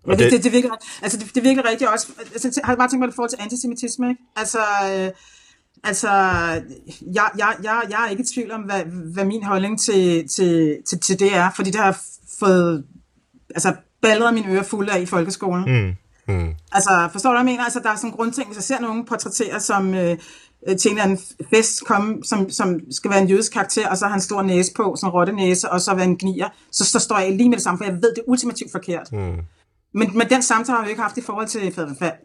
Ja, det, det, det, virker, altså det, det virker rigtigt også. Altså, jeg har bare tænkt mig det i forhold til antisemitisme. Ikke? Altså, øh, altså jeg, jeg, jeg, jeg er ikke i tvivl om, hvad, hvad min holdning til, til, til, til det er, fordi det har fået altså, balleret mine ører fulde af i folkeskolen. Mm. Mm. Altså, forstår du, hvad jeg mener? Altså, der er sådan en grundting, hvis jeg ser nogen portrættere som øh, til en eller anden fest, komme, som, som skal være en jødisk karakter, og så har han en stor næse på, sådan en rotte næse, og så være en gnier, så, så står jeg lige med det samme, for jeg ved, det er ultimativt forkert. Mm. Men, men den samtale har vi ikke haft i forhold til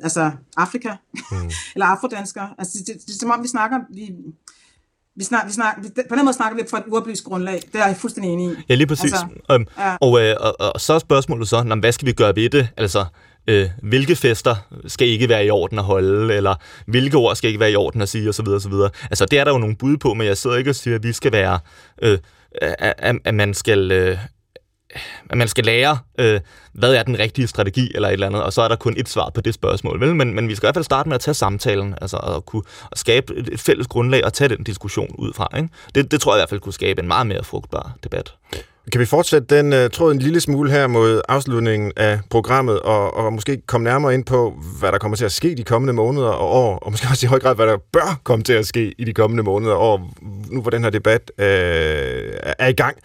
altså Afrika, mm. (laughs) eller afrodanskere. Altså, det, det, det, er som om, vi snakker... Vi, vi snakker, vi snakker, på den måde snakker vi på et uoplyst grundlag. Det er jeg fuldstændig enig i. Ja, lige præcis. Altså, øhm, ja. Og, øh, og, og, og så er spørgsmålet så, når, hvad skal vi gøre ved det? Altså, øh, hvilke fester skal ikke være i orden at holde, eller hvilke ord skal ikke være i orden at sige, osv. osv. Altså, det er der jo nogle bud på, men jeg sidder ikke og siger, at vi skal være... Øh, at, at man skal øh, at man skal lære, øh, hvad er den rigtige strategi eller et eller andet, og så er der kun et svar på det spørgsmål. Vel? Men, men vi skal i hvert fald starte med at tage samtalen, altså at kunne at skabe et, fælles grundlag og tage den diskussion ud fra. Ikke? Det, det tror jeg i hvert fald kunne skabe en meget mere frugtbar debat. Kan vi fortsætte den uh, tråd en lille smule her mod afslutningen af programmet, og, og måske komme nærmere ind på, hvad der kommer til at ske de kommende måneder og år, og måske også i høj grad, hvad der bør komme til at ske i de kommende måneder og år, nu hvor den her debat uh, er i gang.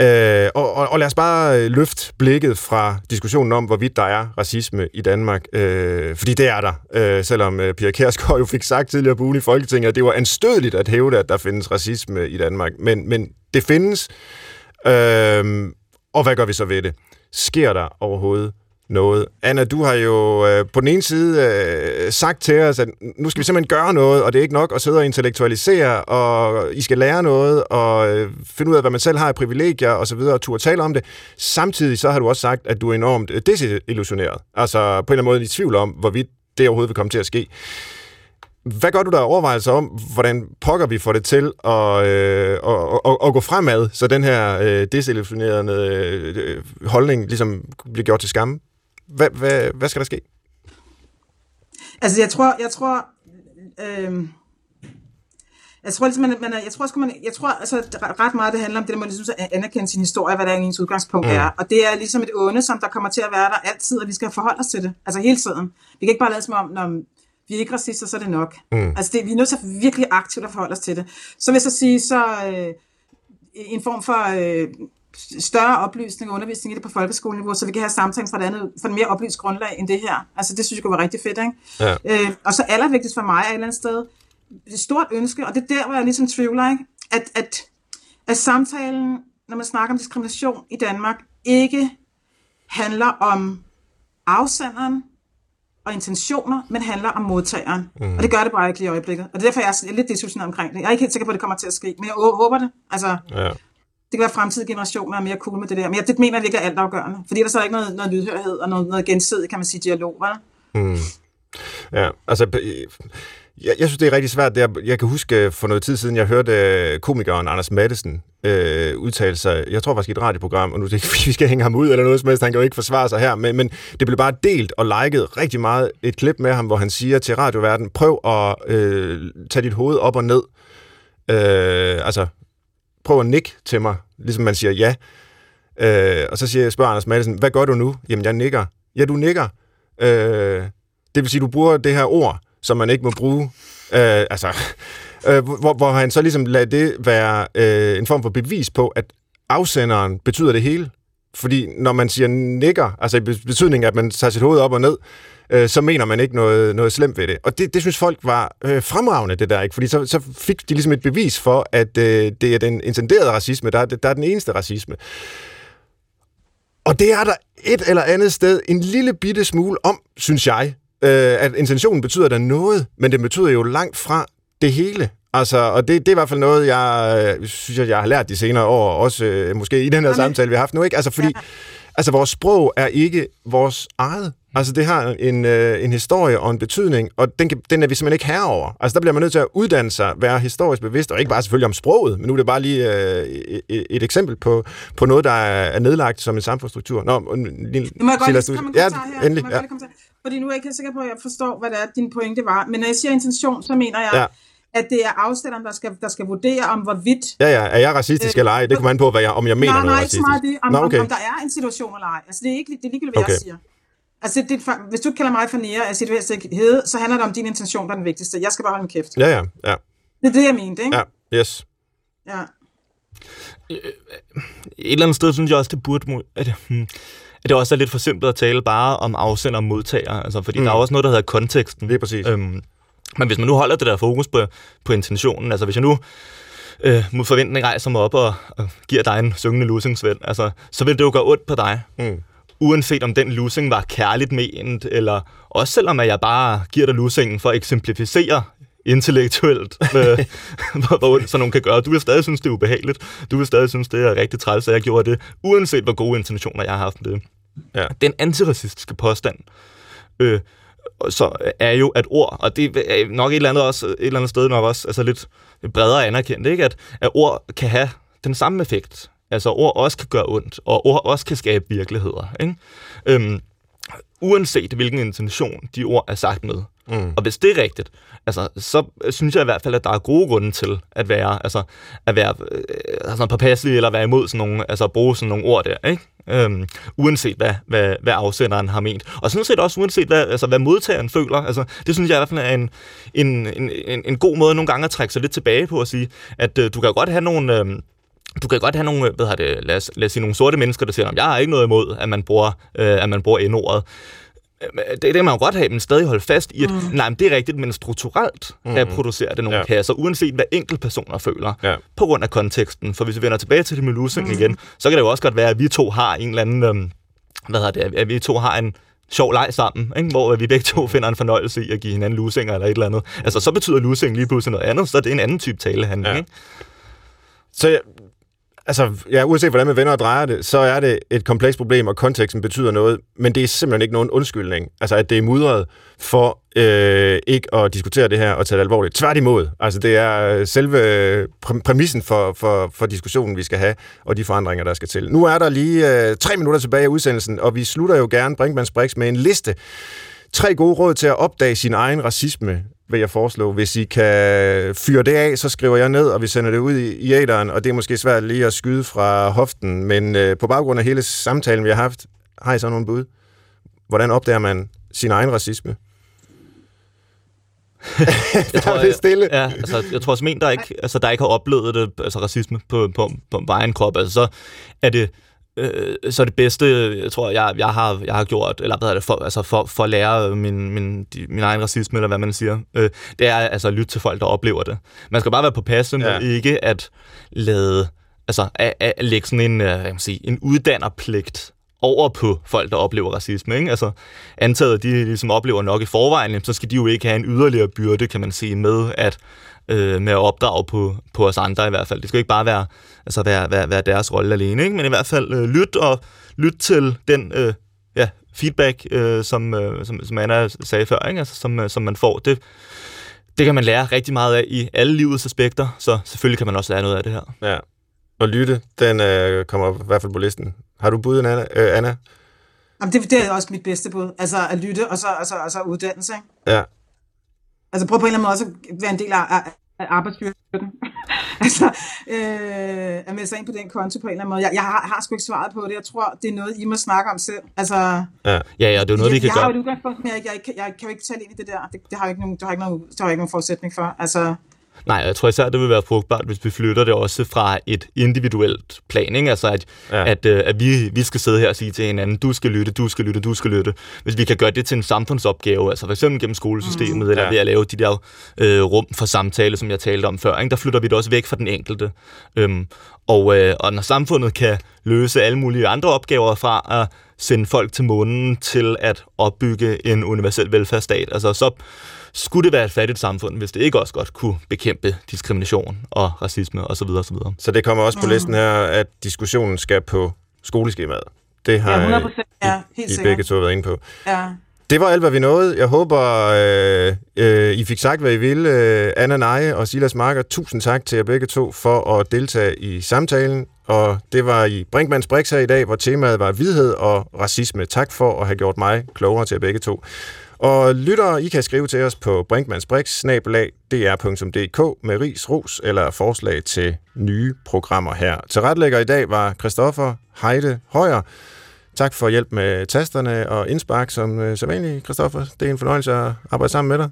Øh, og, og, og lad os bare øh, løfte blikket fra diskussionen om, hvorvidt der er racisme i Danmark. Øh, fordi det er der. Øh, selvom øh, Pia Kærsgaard jo fik sagt tidligere på ugen i Folketinget, at det var anstødeligt at hævde, at der findes racisme i Danmark. Men, men det findes. Øh, og hvad gør vi så ved det? Sker der overhovedet noget. Anna, du har jo øh, på den ene side øh, sagt til os, at nu skal vi simpelthen gøre noget, og det er ikke nok at sidde og intellektualisere, og I skal lære noget, og øh, finde ud af, hvad man selv har af privilegier, og så videre, og turde tale om det. Samtidig så har du også sagt, at du er enormt øh, desillusioneret. Altså på en eller anden måde i tvivl om, hvorvidt det overhovedet vil komme til at ske. Hvad gør du der overvejelser om, hvordan pokker vi får det til at, øh, at, at, at gå fremad, så den her øh, desillusionerende øh, holdning ligesom bliver gjort til skamme? Hvad, hvad, hvad skal der ske? Altså, jeg tror, jeg tror, øh, Jeg tror, ligesom, man, man, jeg tror, man, jeg tror altså, ret meget, det handler om det, at man ligesom anerkende sin historie, hvad der er ens udgangspunkt mm. er. Og det er ligesom et onde, som der kommer til at være der altid, og vi skal forholde os til det. Altså hele tiden. Vi kan ikke bare lade som om, når vi er ikke racister, så er det nok. Mm. Altså det, vi er nødt til at virkelig aktivt at forholde os til det. Så vil jeg så sige, så øh, en form for øh, større oplysning og undervisning i det på folkeskoleniveau, så vi kan have samtalen fra et, andet, fra et mere oplyst grundlag end det her. Altså det synes jeg kunne være rigtig fedt. Ikke? Ja. Øh, og så allervigtigst for mig er et eller andet sted, et stort ønske, og det er der, hvor jeg ligesom tvivler, ikke? At, at, at samtalen, når man snakker om diskrimination i Danmark, ikke handler om afsenderen og intentioner, men handler om modtageren. Mm. Og det gør det bare ikke lige i øjeblikket. Og det er derfor, jeg er lidt desillusioneret omkring det. Jeg er ikke helt sikker på, at det kommer til at ske, men jeg håber det. Altså, ja. Det kan være, at fremtidige generationer er mere cool med det der. Men jeg, det mener jeg ikke er altafgørende. Fordi der så er ikke noget, noget lydhørighed og noget, noget gensidigt, kan man sige, dialog. hva'? Mm. Ja, altså jeg, jeg synes, det er rigtig svært. Jeg, jeg kan huske øh, for noget tid siden, jeg hørte øh, komikeren Anders Madsen øh, udtale sig, jeg tror faktisk i et radioprogram, og nu det ikke, (laughs) vi skal hænge ham ud eller noget som helst, han kan jo ikke forsvare sig her, men, men det blev bare delt og liket rigtig meget et klip med ham, hvor han siger til radioverden, prøv at øh, tage dit hoved op og ned. Øh, altså, prøv at nikke til mig, ligesom man siger ja. Øh, og så siger jeg, spørger Anders Madsen, hvad gør du nu? Jamen, jeg nikker. Ja, du nikker. Øh, det vil sige, du bruger det her ord, som man ikke må bruge. Øh, altså, (laughs) øh, hvor, hvor han så ligesom lader det være øh, en form for bevis på, at afsenderen betyder det hele. Fordi når man siger nikker, altså i betydning af, at man tager sit hoved op og ned, øh, så mener man ikke noget, noget slemt ved det. Og det, det synes folk var øh, fremragende, det der, ikke? Fordi så, så fik de ligesom et bevis for, at øh, det er den intenderede racisme, der, der er den eneste racisme. Og det er der et eller andet sted en lille bitte smule om, synes jeg øh, at intentionen betyder da noget, men det betyder jo langt fra det hele. Altså, og det, det er i hvert fald noget, jeg øh, synes, at jeg har lært de senere år, også øh, måske i den her samtale, vi har haft nu, ikke? Altså, fordi ja. altså, vores sprog er ikke vores eget. Altså, det har en, øh, en historie og en betydning, og den, kan, den er vi simpelthen ikke herover. Altså, der bliver man nødt til at uddanne sig, være historisk bevidst, og ikke bare selvfølgelig om sproget, men nu er det bare lige øh, et, et eksempel på, på noget, der er nedlagt som en samfundsstruktur. Nå, en lille, må jeg godt lige komme en ja, her? Endelig, ja. Fordi nu er jeg ikke sikker på, at jeg forstår, hvad det er, din pointe var. Men når jeg siger intention, så mener jeg, ja. at det er afstanderen, der skal, der skal vurdere, om hvorvidt... Ja, ja. Er jeg racistisk øh, eller ej? Det kommer an på, hvad jeg, om jeg mener nej, noget nej, racistisk. Nej, nej, ikke så meget det. Om, Nå, okay. om, om, der er en situation eller ej. Altså, det er ikke det er ligegyldigt, hvad okay. jeg siger. Altså, det, det, hvis du kalder mig for nære af situationhed, så handler det om din intention, der er den vigtigste. Jeg skal bare holde min kæft. Ja, ja, ja. Det er det, jeg mente, ikke? Ja, yes. Ja. Et eller andet sted synes jeg også, det burde... At, hmm, at det også er lidt for simpelt at tale bare om afsender og modtager, altså, fordi mm. der er også noget, der hedder konteksten. Det er præcis. Øhm, men hvis man nu holder det der fokus på, på intentionen, altså hvis jeg nu øh, mod forventning rejser mig op og, og giver dig en syngende lusingsven, altså, så vil det jo gøre ondt på dig. Mm. Uanset om den lusing var kærligt ment, eller også selvom at jeg bare giver dig lusingen for at eksemplificere intellektuelt, (laughs) med, hvor ondt sådan nogen kan gøre. Du vil stadig synes, det er ubehageligt. Du vil stadig synes, det er rigtig træls, at jeg gjorde det, uanset hvor gode intentioner jeg har haft med det. Ja. Den antiracistiske påstand, øh, så er jo, at ord, og det er nok et eller andet, også, et eller andet sted nok også altså lidt bredere anerkendt, ikke? At, at ord kan have den samme effekt. Altså ord også kan gøre ondt, og ord også kan skabe virkeligheder. Ikke? Øhm, uanset hvilken intention de ord er sagt med. Mm. Og hvis det er rigtigt, altså, så synes jeg i hvert fald, at der er gode grunde til at være, altså, at være øh, altså, påpasselig eller være imod sådan nogle, altså at bruge sådan nogle ord der, ikke? Øhm, uanset hvad, hvad, hvad afsenderen har ment. Og sådan set også uanset hvad, altså, hvad modtageren føler. Altså, det synes jeg i hvert fald er en, en, en, en, en god måde nogle gange at trække sig lidt tilbage på at sige, at øh, du kan godt have nogle... Øh, du kan godt have nogle, hvad har det, lad os, lad os sige, nogle sorte mennesker, der siger, at jeg har ikke noget imod, at man bruger, øh, at man bruger N-ordet. Det, det kan man jo godt have, men stadig holde fast i, at mm. nej, men det er rigtigt, men strukturelt mm. reproducerer det nogle ja. kasser, uanset hvad enkelte personer føler, ja. på grund af konteksten. For hvis vi vender tilbage til det med losing mm. igen, så kan det jo også godt være, at vi to har en eller anden, øhm, hvad hedder det, at vi to har en, sjov leg sammen, ikke? hvor vi begge to finder en fornøjelse i at give hinanden lusinger eller et eller andet. Altså, så betyder lusing lige pludselig noget andet, så er det en anden type talehandling. Ja. Ikke? Så altså, ja, uanset hvordan man vender og drejer det, så er det et komplekst problem, og konteksten betyder noget, men det er simpelthen ikke nogen undskyldning. Altså, at det er mudret for øh, ikke at diskutere det her og tage det alvorligt. Tværtimod. Altså, det er øh, selve præmissen for, for, for diskussionen, vi skal have, og de forandringer, der skal til. Nu er der lige øh, tre minutter tilbage af udsendelsen, og vi slutter jo gerne Brinkmanns Brix med en liste. Tre gode råd til at opdage sin egen racisme vil jeg foreslå. Hvis I kan fyre det af, så skriver jeg ned, og vi sender det ud i, i æderen, og det er måske svært lige at skyde fra hoften, men øh, på baggrund af hele samtalen, vi har haft, har I så nogle bud? Hvordan opdager man sin egen racisme? jeg tror, (laughs) det stille. Ja, altså, jeg tror som en, der ikke, altså, der ikke har oplevet det, altså racisme på, på, på, på egen krop, altså, så er det øh, så det bedste, jeg tror, jeg, jeg, har, jeg har gjort, eller hvad er det, for, altså for, for at lære min, min, min egen racisme, eller hvad man siger, øh, det er altså at lytte til folk, der oplever det. Man skal bare være på passen, ja. ikke at lade, altså at, at lægge sådan en, øh, jeg sige, en uddannerpligt over på folk, der oplever racisme. Ikke? Altså, antaget, at de ligesom oplever nok i forvejen, så skal de jo ikke have en yderligere byrde, kan man sige, med at, øh, med at opdrage på, på os andre i hvert fald. Det skal ikke bare være, altså være, være, være deres rolle alene, ikke? men i hvert fald øh, lyt og lyt til den øh, ja, feedback, øh, som, øh, som, som Anna sagde før, ikke? Altså, som, øh, som man får. Det, det kan man lære rigtig meget af i alle livets aspekter, så selvfølgelig kan man også lære noget af det her. Ja, og lytte, den øh, kommer i hvert fald på listen. Har du bud, Anna? Øh, Anna? Jamen, det, det er også mit bedste bud. Altså at lytte, og så, og så, og så uddannelse. Ikke? Ja. Altså prøv på en eller anden måde også at være en del af, af, arbejdsstyrken. (laughs) altså, øh, at melde sig ind på den konto på en eller anden måde. Jeg, jeg har, har sgu ikke svaret på det. Jeg tror, det er noget, I må snakke om selv. Altså, ja, ja, ja det er noget, vi kan jeg, gøre. Jeg har jo et udgangspunkt, men jeg, jeg, jeg, jeg kan jo ikke tale ind i det der. Det, det har jeg ikke nogen, det har ikke nogen, det har jeg ikke nogen forudsætning for. Altså, Nej, jeg tror især, det vil være frugtbart, hvis vi flytter det også fra et individuelt plan. Ikke? Altså, at, ja. at, øh, at vi, vi skal sidde her og sige til hinanden, du skal lytte, du skal lytte, du skal lytte. Hvis vi kan gøre det til en samfundsopgave, altså eksempel gennem skolesystemet, mm. eller ja. ved at lave de der øh, rum for samtale, som jeg talte om før, ikke? der flytter vi det også væk fra den enkelte. Øhm, og, øh, og når samfundet kan løse alle mulige andre opgaver fra at sende folk til månen til at opbygge en universel velfærdsstat, altså så skulle det være et fattigt samfund, hvis det ikke også godt kunne bekæmpe diskrimination og racisme osv. osv. Så det kommer også på listen her, at diskussionen skal på skoleskemaet. Det har ja, 100%. Ja, helt I begge to været inde på. Ja. Det var alt, hvad vi nåede. Jeg håber, øh, øh, I fik sagt, hvad I ville. Øh, Anna Neje og Silas Marker, tusind tak til jer begge to for at deltage i samtalen. Og det var i Brinkmanns Brix her i dag, hvor temaet var vidhed og racisme. Tak for at have gjort mig klogere til jer begge to. Og lyttere, I kan skrive til os på brinkmannsbrix.dr.dk med ris, ros eller forslag til nye programmer her. Til retlægger i dag var Christoffer Heide Højer. Tak for hjælp med tasterne og indspark som uh, sædvanligt, Christoffer. Det er en fornøjelse at arbejde sammen med dig.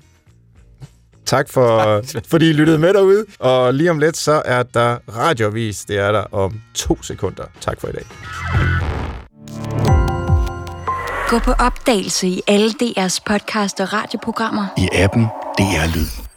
Tak for, (laughs) fordi I lyttede med derude. Og lige om lidt, så er der radiovis. Det er der om to sekunder. Tak for i dag. Gå på opdagelse i alle DR's podcast og radioprogrammer. I appen DR Lyd.